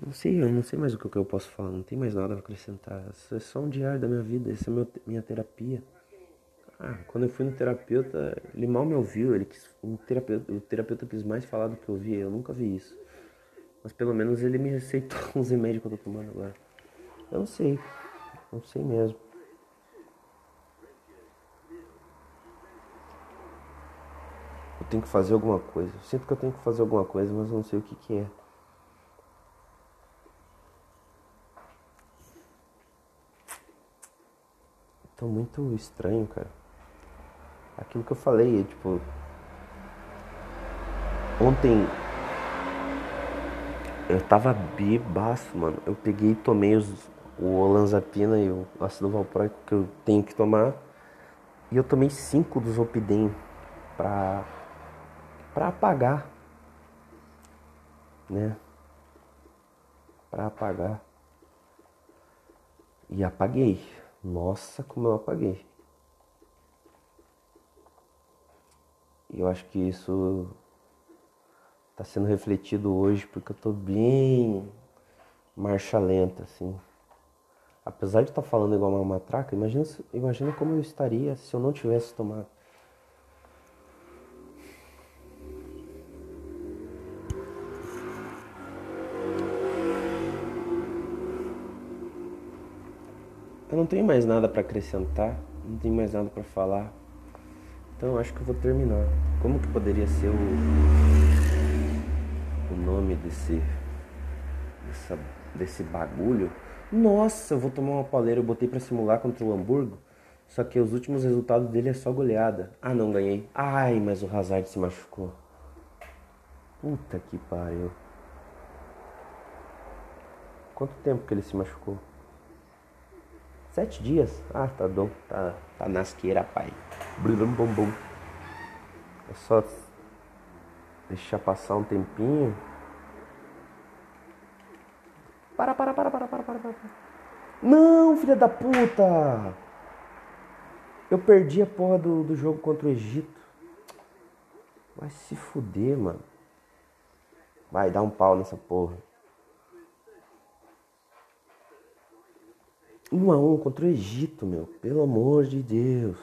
Não sei, eu não sei mais o que eu posso falar, não tem mais nada a acrescentar. Isso é só um diário da minha vida, essa é meu, minha terapia. Ah, quando eu fui no terapeuta, ele mal me ouviu, ele quis, um terapeuta, o terapeuta quis mais falar do que eu vi, eu nunca vi isso. Mas pelo menos ele me receitou uns remédios que eu tô tomando agora. Eu não sei, não sei mesmo. Eu tenho que fazer alguma coisa. Eu sinto que eu tenho que fazer alguma coisa, mas eu não sei o que que é. Tô muito estranho, cara. Aquilo que eu falei, tipo. Ontem. Eu tava bebaço, mano. Eu peguei e tomei os, o olanzapina e o ácido valproico que eu tenho que tomar. E eu tomei cinco dos Opidem pra, pra apagar. Né? Pra apagar. E apaguei. Nossa, como eu apaguei. E eu acho que isso está sendo refletido hoje porque eu tô bem marcha lenta, assim. Apesar de estar tá falando igual uma matraca, imagina, imagina como eu estaria se eu não tivesse tomado. Não tenho mais nada para acrescentar, não tenho mais nada para falar. Então acho que eu vou terminar. Como que poderia ser o, o nome desse, dessa, desse bagulho? Nossa, eu vou tomar uma pauleira, eu botei para simular contra o Hamburgo. Só que os últimos resultados dele é só goleada. Ah, não ganhei. Ai, mas o Hazard se machucou. Puta que pariu. Quanto tempo que ele se machucou? Sete dias? Ah, tá bom. Tá, tá nasqueira, pai. Blum, bum, bum. É só deixar passar um tempinho. Para, para, para, para, para, para, para. Não, filha da puta! Eu perdi a porra do, do jogo contra o Egito. Vai se fuder, mano. Vai dar um pau nessa porra. 1 a 1 contra o Egito, meu. Pelo amor de Deus.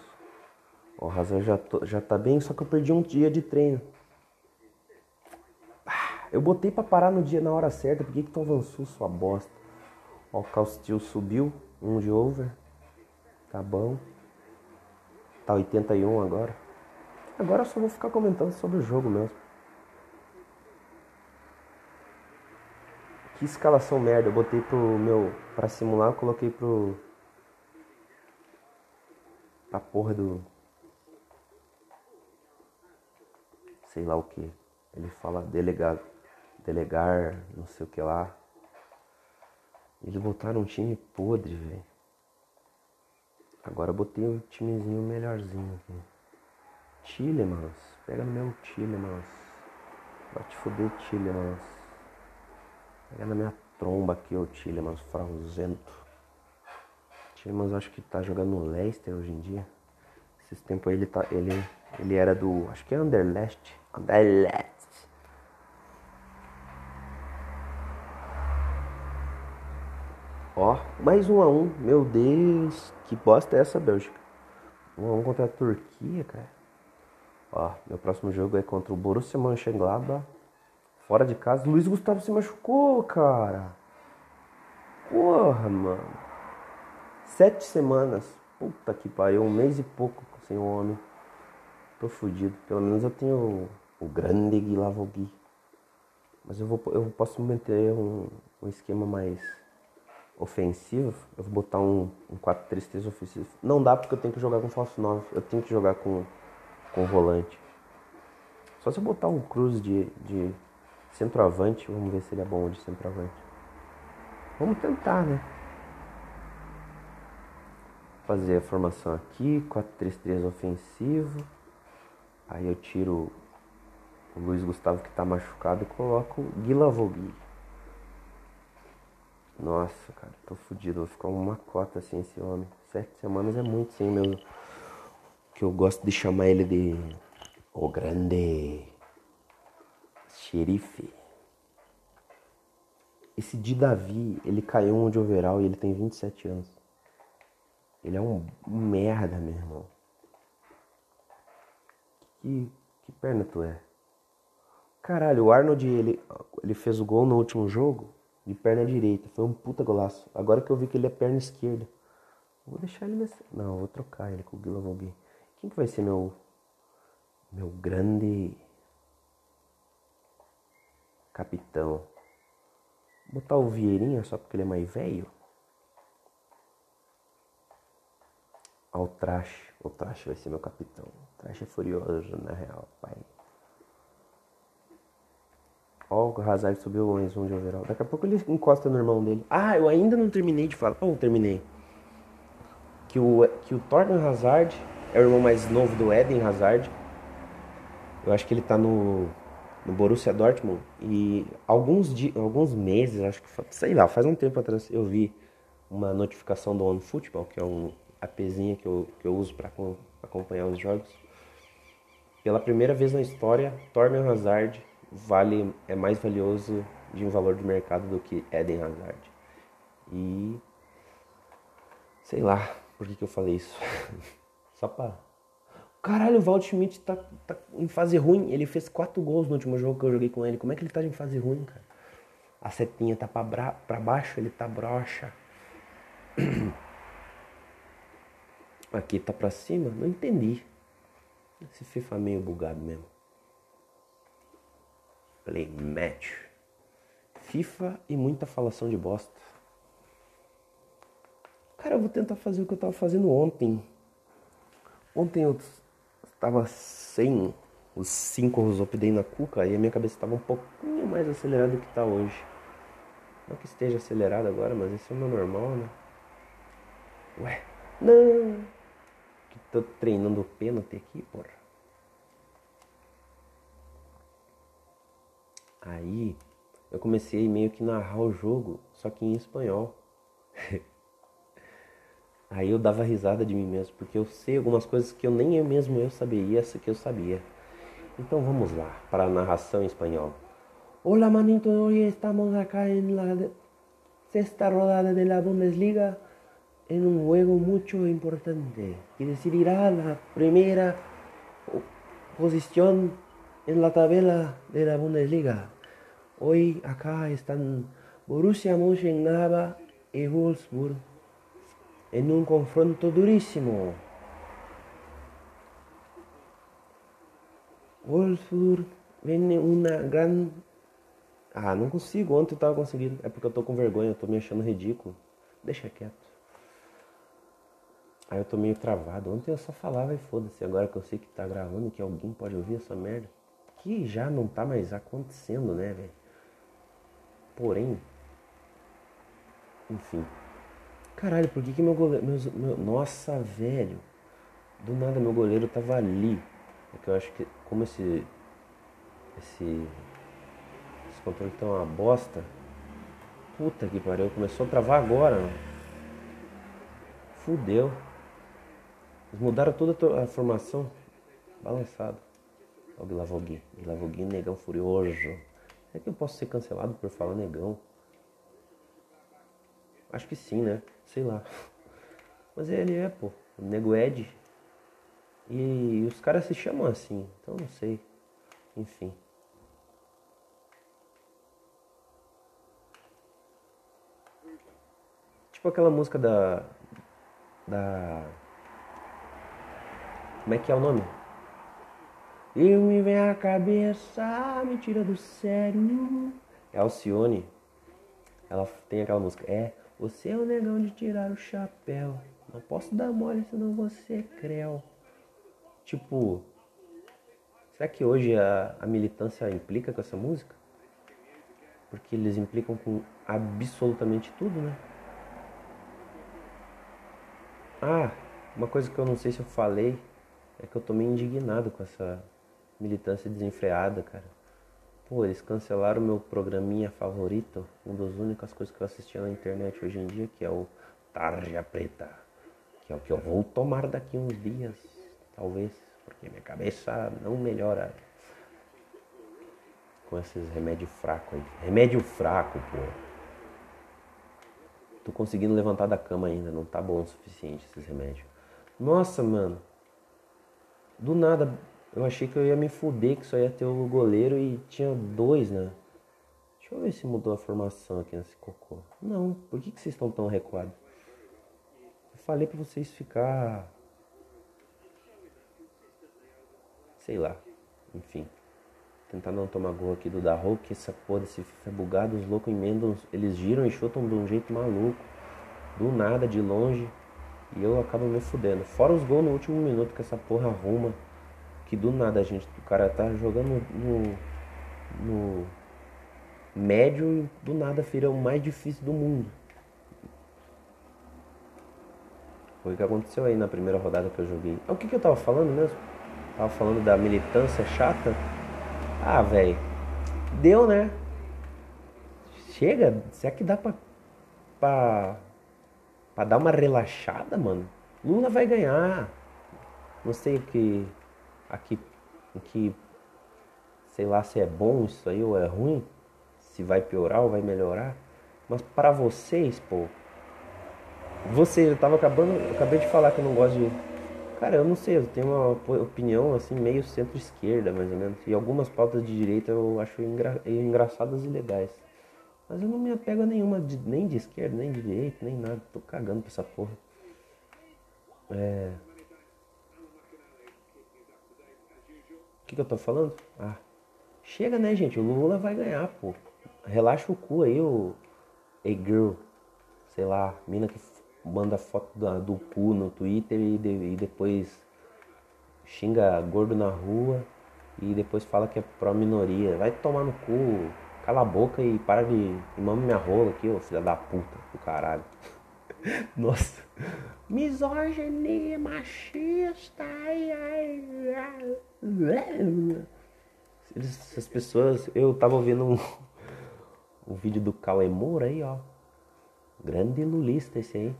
O Hazard já, tô, já tá bem, só que eu perdi um dia de treino. Ah, eu botei para parar no dia na hora certa, por que, que tu avançou, sua bosta? Ó, o Castil subiu, um de over. Tá bom. Tá 81 agora. Agora eu só vou ficar comentando sobre o jogo mesmo. Que escalação merda. Eu botei pro meu. Pra simular, eu coloquei pro. Pra porra do. Sei lá o que. Ele fala delegado. Delegar, não sei o que lá. Eles botaram um time podre, velho. Agora eu botei um timezinho melhorzinho aqui. Chile, mano. Pega no meu Chile, mano. Vai te foder, Chile, mano. Pega na minha tromba aqui, o Tillemans, frauzento. Tillemans acho que tá jogando no Leicester hoje em dia. Esses tempos ele tá. Ele, ele era do. Acho que é Underlast. Underlast. Ó, mais um a um. Meu Deus, que bosta é essa, Bélgica? Um a um contra a Turquia, cara. Ó, meu próximo jogo é contra o Borussia Mönchengladbach Fora de casa. Luiz Gustavo se machucou, cara. Porra, mano. Sete semanas. Puta que pariu. Um mês e pouco sem o homem. Tô fudido. Pelo menos eu tenho o, grande Guilavogui. Mas eu, vou, eu posso manter um, um esquema mais ofensivo. Eu vou botar um, um 4-3-3 ofensivo. Não dá porque eu tenho que jogar com falso 9. Eu tenho que jogar com, com volante. Só se eu botar um cruz de, de centroavante. Vamos ver se ele é bom de centroavante. Vamos tentar, né? Fazer a formação aqui, 4-3-3 ofensivo. Aí eu tiro o Luiz Gustavo que tá machucado e coloco o Guilavogui. Nossa, cara, tô fudido. Vou ficar uma cota assim esse homem. Sete semanas é muito sim, meu. Que eu gosto de chamar ele de o grande xerife. Esse de Davi, ele caiu um de overall e ele tem 27 anos. Ele é um, merda, meu irmão. Que, que perna tu é? Caralho, o Arnold, ele, ele fez o gol no último jogo de perna direita. Foi um puta golaço. Agora que eu vi que ele é perna esquerda. Vou deixar ele nessa... Não, vou trocar ele com o Guilavogui. Quem que vai ser meu... Meu grande... Capitão. Botar o Vieirinha só porque ele é mais velho. Ao o Trash. O Trash vai ser meu capitão. O Trash é furioso, na real, pai. Ó, o Hazard subiu mais um de overall. Daqui a pouco ele encosta no irmão dele. Ah, eu ainda não terminei de falar. Oh, terminei. Que o, que o Torgan Hazard é o irmão mais novo do Eden Hazard. Eu acho que ele tá no, no Borussia Dortmund. E alguns, dias, alguns meses, acho que, sei lá, faz um tempo atrás eu vi uma notificação do OneFootball, que é um appzinho que eu, que eu uso para acompanhar os jogos. Pela primeira vez na história, Torgan Hazard vale é mais valioso de um valor de mercado do que Eden Hazard. E sei lá por que, que eu falei isso. Só pra. Caralho, o Walt Schmidt tá, tá em fase ruim. Ele fez quatro gols no último jogo que eu joguei com ele. Como é que ele tá em fase ruim, cara? A setinha tá pra, bra... pra baixo, ele tá broxa. Aqui tá pra cima? Não entendi. Esse FIFA é meio bugado mesmo. Play match. FIFA e muita falação de bosta. Cara, eu vou tentar fazer o que eu tava fazendo ontem. Ontem eu estava sem os 5 os update na cuca e a minha cabeça estava um pouquinho mais acelerada do que está hoje. Não que esteja acelerado agora, mas esse é o meu normal, né? Ué, não! Que tô treinando o pênalti aqui, porra. Aí eu comecei meio que narrar o jogo, só que em espanhol. Aí eu dava risada de mim mesmo, porque eu sei algumas coisas que eu nem eu mesmo eu sabia, essa que eu sabia. Então vamos lá, para a narração em espanhol. Hola manito, hoy estamos acá en la sexta rodada de la Bundesliga en un juego mucho importante que decidirá la primera posición en la tabla de la Bundesliga. Hoy acá están Borussia Mönchengladbach y Wolfsburg en un confronto duríssimo. Wolfsburg vem uma grande. Ah, não consigo. Ontem eu tava conseguindo. É porque eu tô com vergonha, eu tô me achando ridículo. Deixa quieto. Aí eu tô meio travado. Ontem eu só falava e foda-se. Agora que eu sei que tá gravando, que alguém pode ouvir essa merda. Que já não tá mais acontecendo, né, velho? Porém, enfim. Caralho, por que, que meu goleiro. Meu, nossa, velho. Do nada meu goleiro tava ali. É que eu acho que como esse. Esse. Esse controle tá uma bosta. Puta que pariu, começou a travar agora, mano. Fudeu. Eles mudaram toda a formação. Balançado. Olha o Guilavogui. Guilavogui, negão furioso. É que eu posso ser cancelado por falar negão? Acho que sim, né? Sei lá. Mas ele é, pô. O Nego Ed. E os caras se chamam assim. Então não sei. Enfim. Tipo aquela música da. Da. Como é que é o nome? Eu me vem a cabeça, me tira do sério. É Alcione. Ela tem aquela música. É, você é o negão de tirar o chapéu. Não posso dar mole, senão você é creu. Tipo, será que hoje a, a militância implica com essa música? Porque eles implicam com absolutamente tudo, né? Ah, uma coisa que eu não sei se eu falei é que eu tô meio indignado com essa militância desenfreada, cara. Pô, eles cancelaram meu programinha favorito, uma das únicas coisas que eu assistia na internet hoje em dia, que é o Tarja Preta, que é o que eu vou tomar daqui uns dias, talvez, porque minha cabeça não melhora com esses remédios fracos aí. Remédio fraco, pô. Tô conseguindo levantar da cama ainda, não tá bom o suficiente esses remédios. Nossa, mano. Do nada, eu achei que eu ia me fuder, que só ia ter o goleiro e tinha dois, né? Deixa eu ver se mudou a formação aqui nesse cocô. Não, por que, que vocês estão tão recuados? Eu falei pra vocês ficar. Sei lá. Enfim. Tentar não tomar gol aqui do Darro, que essa porra desse FIFA é bugado, os loucos emendam, eles giram e chutam de um jeito maluco. Do nada, de longe. E eu acabo me fudendo. Fora os gols no último minuto que essa porra arruma. Que do nada a gente, o cara tá jogando no, no médio e do nada vira o mais difícil do mundo. Foi o que aconteceu aí na primeira rodada que eu joguei. O que, que eu tava falando mesmo? Tava falando da militância chata. Ah, velho. Deu, né? Chega. Será que dá pra, pra, pra dar uma relaxada, mano? Lula vai ganhar. Não sei o que. Aqui. O que. Sei lá se é bom isso aí ou é ruim. Se vai piorar ou vai melhorar. Mas para vocês, pô. Você, eu tava acabando. Eu acabei de falar que eu não gosto de Cara, eu não sei, eu tenho uma opinião assim meio centro-esquerda, mais ou menos. E algumas pautas de direita eu acho engra engraçadas e legais. Mas eu não me apego a nenhuma, de, nem de esquerda, nem de direita, nem nada. Tô cagando pra essa porra. É... O que, que eu tô falando? Ah, chega né, gente? O Lula vai ganhar, pô. Relaxa o cu aí, o. Hey girl. Sei lá, mina que manda foto do, do cu no Twitter e, de, e depois xinga gordo na rua e depois fala que é pró-minoria. Vai tomar no cu, cala a boca e para de. E mama minha rola aqui, ô filha da puta do caralho. Nossa. Misoginia, machista. Ai, ai, ai. Essas pessoas. Eu tava ouvindo um, um vídeo do Cauê Moura aí, ó. Grande lulista esse aí.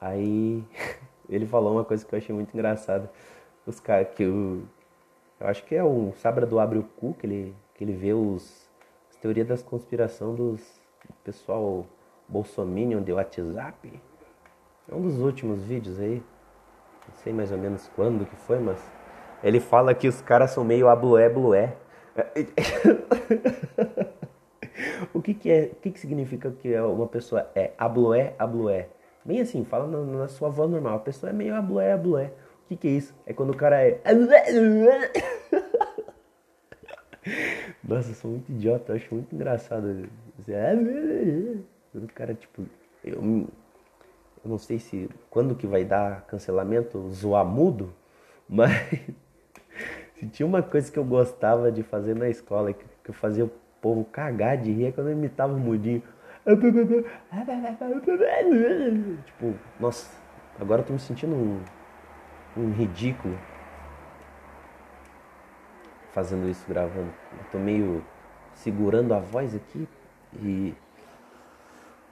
Aí ele falou uma coisa que eu achei muito engraçada. Os caras que eu, eu acho que é o Sabra do Abre o Cu, que ele, que ele vê os, as teorias das conspiração dos do pessoal bolsominion de WhatsApp. É um dos últimos vídeos aí. Não sei mais ou menos quando que foi, mas ele fala que os caras são meio ablué blué. o que que é, o que que significa que uma pessoa é ablué ablué? Bem assim, fala na, na sua voz normal. A pessoa é meio ablué, ablué. O que, que é isso? É quando o cara é. Nossa, eu sou muito idiota, eu acho muito engraçado. O cara, tipo. Eu, eu não sei se. Quando que vai dar cancelamento, zoar mudo, mas. se tinha uma coisa que eu gostava de fazer na escola, que, que eu fazia o povo cagar de rir, é quando eu imitava o mudinho. Tipo, nossa, agora eu tô me sentindo um, um ridículo fazendo isso, gravando. Eu tô meio segurando a voz aqui e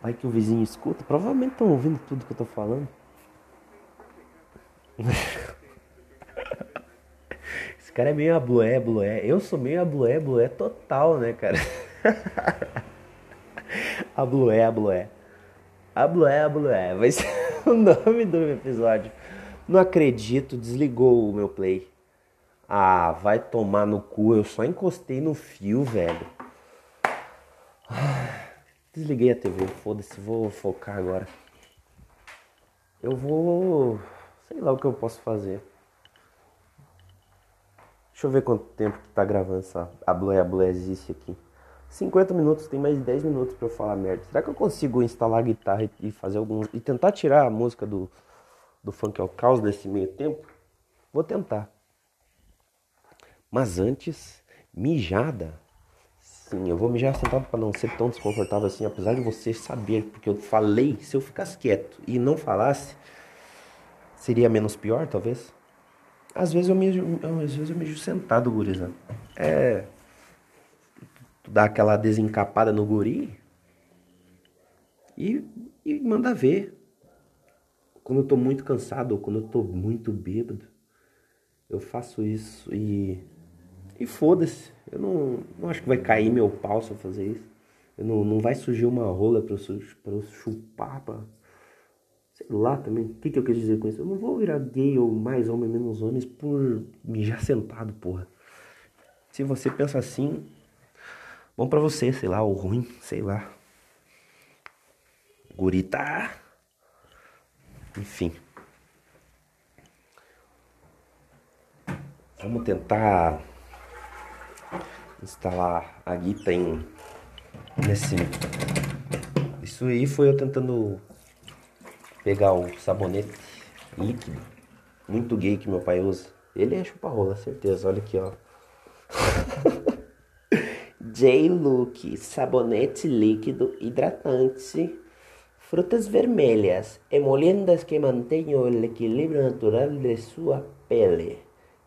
vai que o vizinho escuta. Provavelmente estão ouvindo tudo que eu tô falando. Esse cara é meio ablué, blué. Eu sou meio ablué, blué total, né, cara? a Blué, a Blué. Ablué, Ablué. Vai ser o nome do episódio. Não acredito, desligou o meu play. Ah, vai tomar no cu. Eu só encostei no fio, velho. Desliguei a TV, foda-se, vou focar agora. Eu vou. Sei lá o que eu posso fazer. Deixa eu ver quanto tempo que tá gravando essa Ablué Ablué existe aqui. 50 minutos, tem mais 10 minutos para eu falar merda. Será que eu consigo instalar a guitarra e fazer alguns. e tentar tirar a música do, do funk ao caos desse meio tempo? Vou tentar. Mas antes, mijada. Sim, eu vou mijar sentado para não ser tão desconfortável assim, apesar de você saber, porque eu falei, se eu ficasse quieto e não falasse, seria menos pior, talvez. Às vezes eu mijo, às vezes eu mijo sentado, gurizada. É tu dá aquela desencapada no guri e, e manda ver. Quando eu tô muito cansado ou quando eu tô muito bêbado, eu faço isso e. E foda-se. Eu não, não acho que vai cair meu pau se eu fazer isso. Eu não, não vai surgir uma rola pra eu, pra eu chupar, pra. Sei lá também. O que, que eu quis dizer com isso? Eu não vou virar gay ou mais homem menos homens por mijar sentado, porra. Se você pensa assim, Bom para você, sei lá, ou ruim, sei lá. Gurita. Enfim. Vamos tentar instalar a em nesse isso aí foi eu tentando pegar o sabonete líquido muito gay que meu pai usa ele é chupa-rola certeza olha aqui ó J-Look, sabonete líquido hidratante, frutas vermelhas, emoliendas que mantêm o equilíbrio natural de sua pele.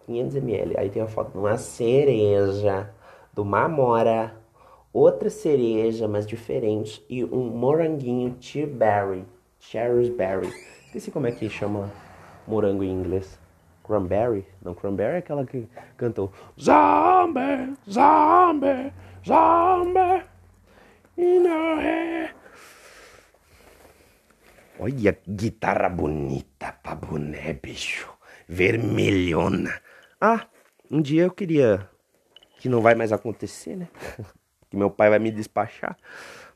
500 ml. Aí tem uma foto de uma cereja, de uma amora, outra cereja, mas diferente, e um moranguinho cherry, cherryberry. Esqueci como é que chama morango em inglês. Cranberry? Não, Cranberry é aquela que cantou Zombie, Zombie, Zombie in your hair. Olha que guitarra bonita pra boné, bicho. Vermelhona. Ah, um dia eu queria. Que não vai mais acontecer, né? que meu pai vai me despachar.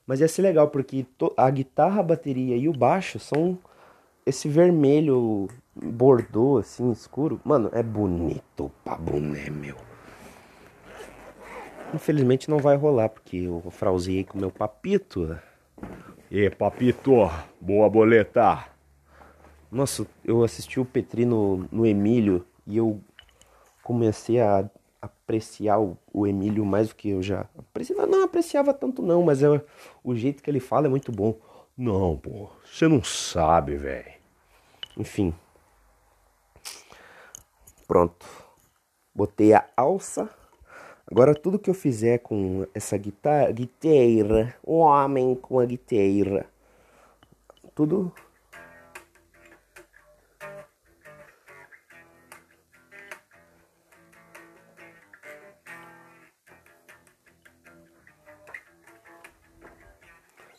Mas ia ser legal, porque a guitarra, a bateria e o baixo são esse vermelho bordô, assim, escuro. Mano, é bonito pra boné, meu. Infelizmente não vai rolar, porque eu frausei com meu papito. E papito, boa boleta. Nossa, eu assisti o Petri no, no Emílio e eu comecei a apreciar o, o Emílio mais do que eu já apreciava. Não apreciava tanto não, mas é, o jeito que ele fala é muito bom. Não, pô, você não sabe, velho. Enfim. Pronto. Botei a alça. Agora tudo que eu fizer com essa guitarra, guitarra, um homem com a guitarra, tudo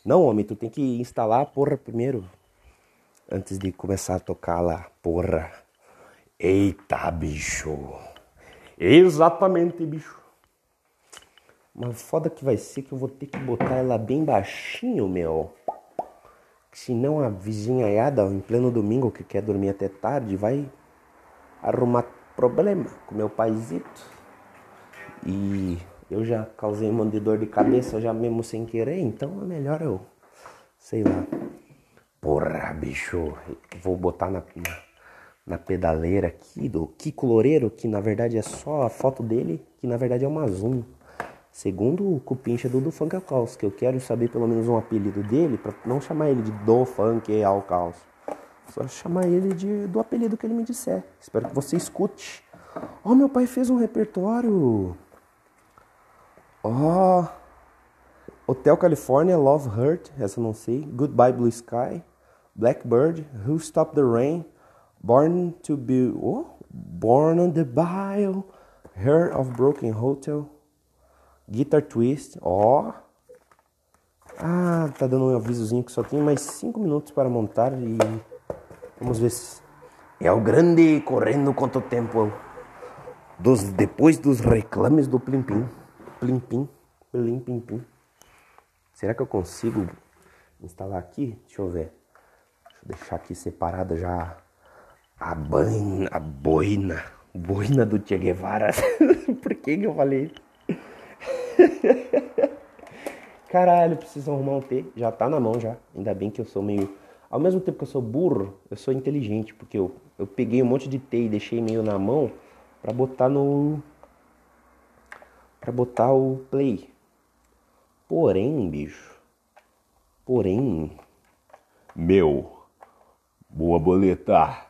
Não, homem, tu tem que instalar a porra primeiro. Antes de começar a tocar lá, porra. Eita, bicho. Exatamente, bicho. Mas foda que vai ser que eu vou ter que botar ela bem baixinho, meu. Senão a vizinhaiada, em pleno domingo, que quer dormir até tarde, vai arrumar problema com meu paizito. E eu já causei um de dor de cabeça já mesmo sem querer, então é melhor eu, sei lá. Porra, bicho, vou botar na, na, na pedaleira aqui do Kiko Loureiro, que na verdade é só a foto dele, que na verdade é uma Zoom. Segundo o cupincha do, do Funk ao Caos, que eu quero saber pelo menos um apelido dele, para não chamar ele de do Funk ao Caos. Só chamar ele de, do apelido que ele me disser. Espero que você escute. Oh, meu pai fez um repertório. Oh. Hotel California, Love Hurt, essa eu não sei. Goodbye Blue Sky. Blackbird, Who Stopped the Rain. Born to be. Oh, Born on the Bio. Heart of Broken Hotel. Guitar Twist, ó. Ah, tá dando um avisozinho que só tem mais 5 minutos para montar e vamos ver se é o grande correndo quanto tempo dos depois dos reclames do Plim Plim. Plim Plim, Plim Plim Plim. Será que eu consigo instalar aqui? Deixa eu ver. Deixa eu deixar aqui separada já a boina, a boina, boina do Che Guevara. Por que que eu falei? Caralho, preciso arrumar um T. Já tá na mão já. Ainda bem que eu sou meio. Ao mesmo tempo que eu sou burro, eu sou inteligente, porque eu, eu peguei um monte de T e deixei meio na mão para botar no. Para botar o play. Porém, bicho. Porém. Meu. Boa boleta.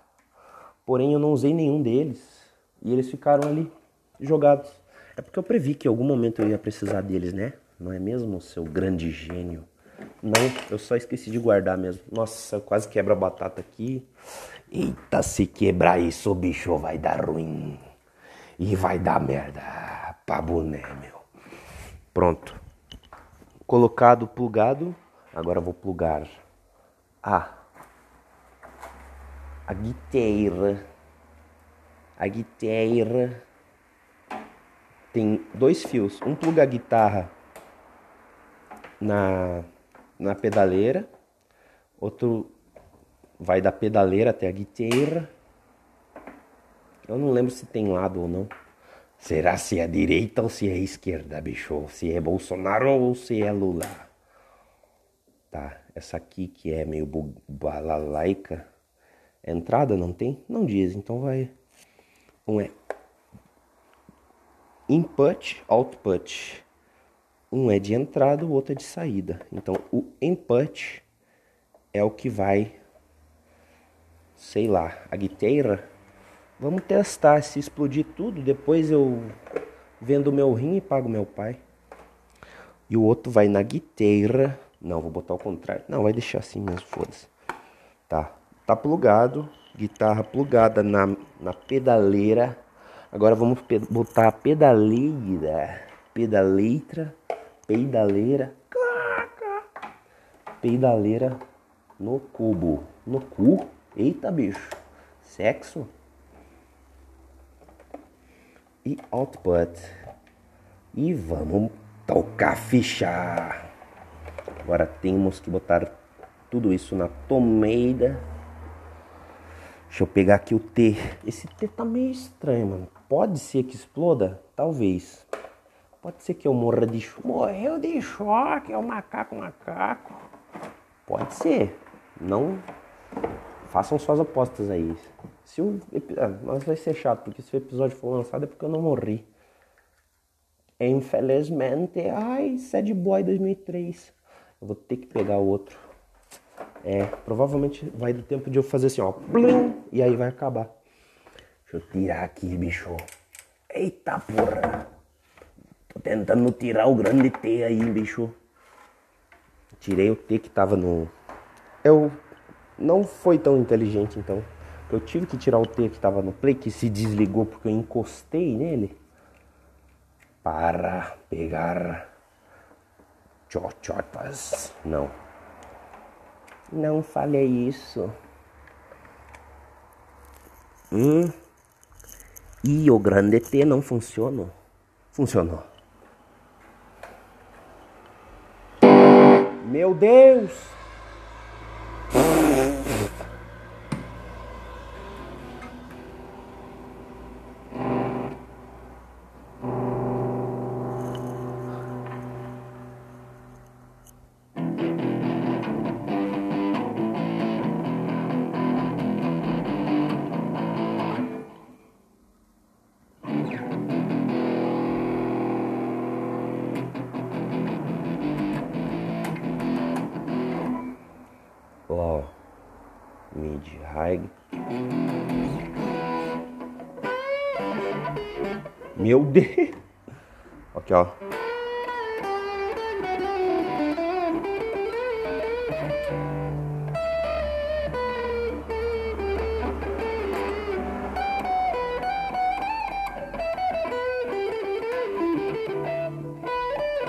Porém, eu não usei nenhum deles. E eles ficaram ali jogados. É porque eu previ que em algum momento eu ia precisar deles, né? Não é mesmo, seu grande gênio? Não, eu só esqueci de guardar mesmo. Nossa, quase quebra a batata aqui. Eita, se quebrar isso, o bicho vai dar ruim. E vai dar merda pra boné, meu. Pronto. Colocado, plugado. Agora vou plugar a a guitarra. A guitarra tem dois fios. Um pluga a guitarra na, na pedaleira, outro vai da pedaleira até a guitarra. Eu não lembro se tem lado ou não. Será se é direita ou se é esquerda, bicho? Se é Bolsonaro ou se é Lula? Tá, essa aqui que é meio balalaica. Entrada não tem? Não diz, então vai. Um é input, output. Um é de entrada, o outro é de saída. Então, o input é o que vai, sei lá, a guitarra. Vamos testar se explodir tudo. Depois eu vendo meu rim e pago meu pai. E o outro vai na guitarra. Não, vou botar ao contrário. Não, vai deixar assim mesmo, foda-se. Tá, tá plugado. Guitarra plugada na, na pedaleira. Agora vamos botar a pedaleira. Pedaleira peidaleira, peidaleira no cubo, no cu, eita bicho, sexo e output e vamos tocar ficha. Agora temos que botar tudo isso na tomeira. Deixa eu pegar aqui o T. Esse T tá meio estranho, mano. Pode ser que exploda? Talvez. Pode ser que eu morra de choque. Morreu de choque, é o macaco macaco. Pode ser. Não façam suas apostas aí. Se o ah, mas vai ser chato, porque se o episódio for lançado é porque eu não morri. Infelizmente, ai, Sad Boy 2003. Eu vou ter que pegar o outro. É, provavelmente vai do tempo de eu fazer assim, ó. E aí vai acabar. Deixa eu tirar aqui, bicho. Eita porra. Tô tentando tirar o grande T aí, bicho. Tirei o T que tava no. Eu não foi tão inteligente então. Eu tive que tirar o T que tava no play, que se desligou porque eu encostei nele. Para pegar chochotas. Não. Não falei isso. Hum. E o grande T não funciona. Funcionou. Meu Deus! Meu Deus! Aqui, ó.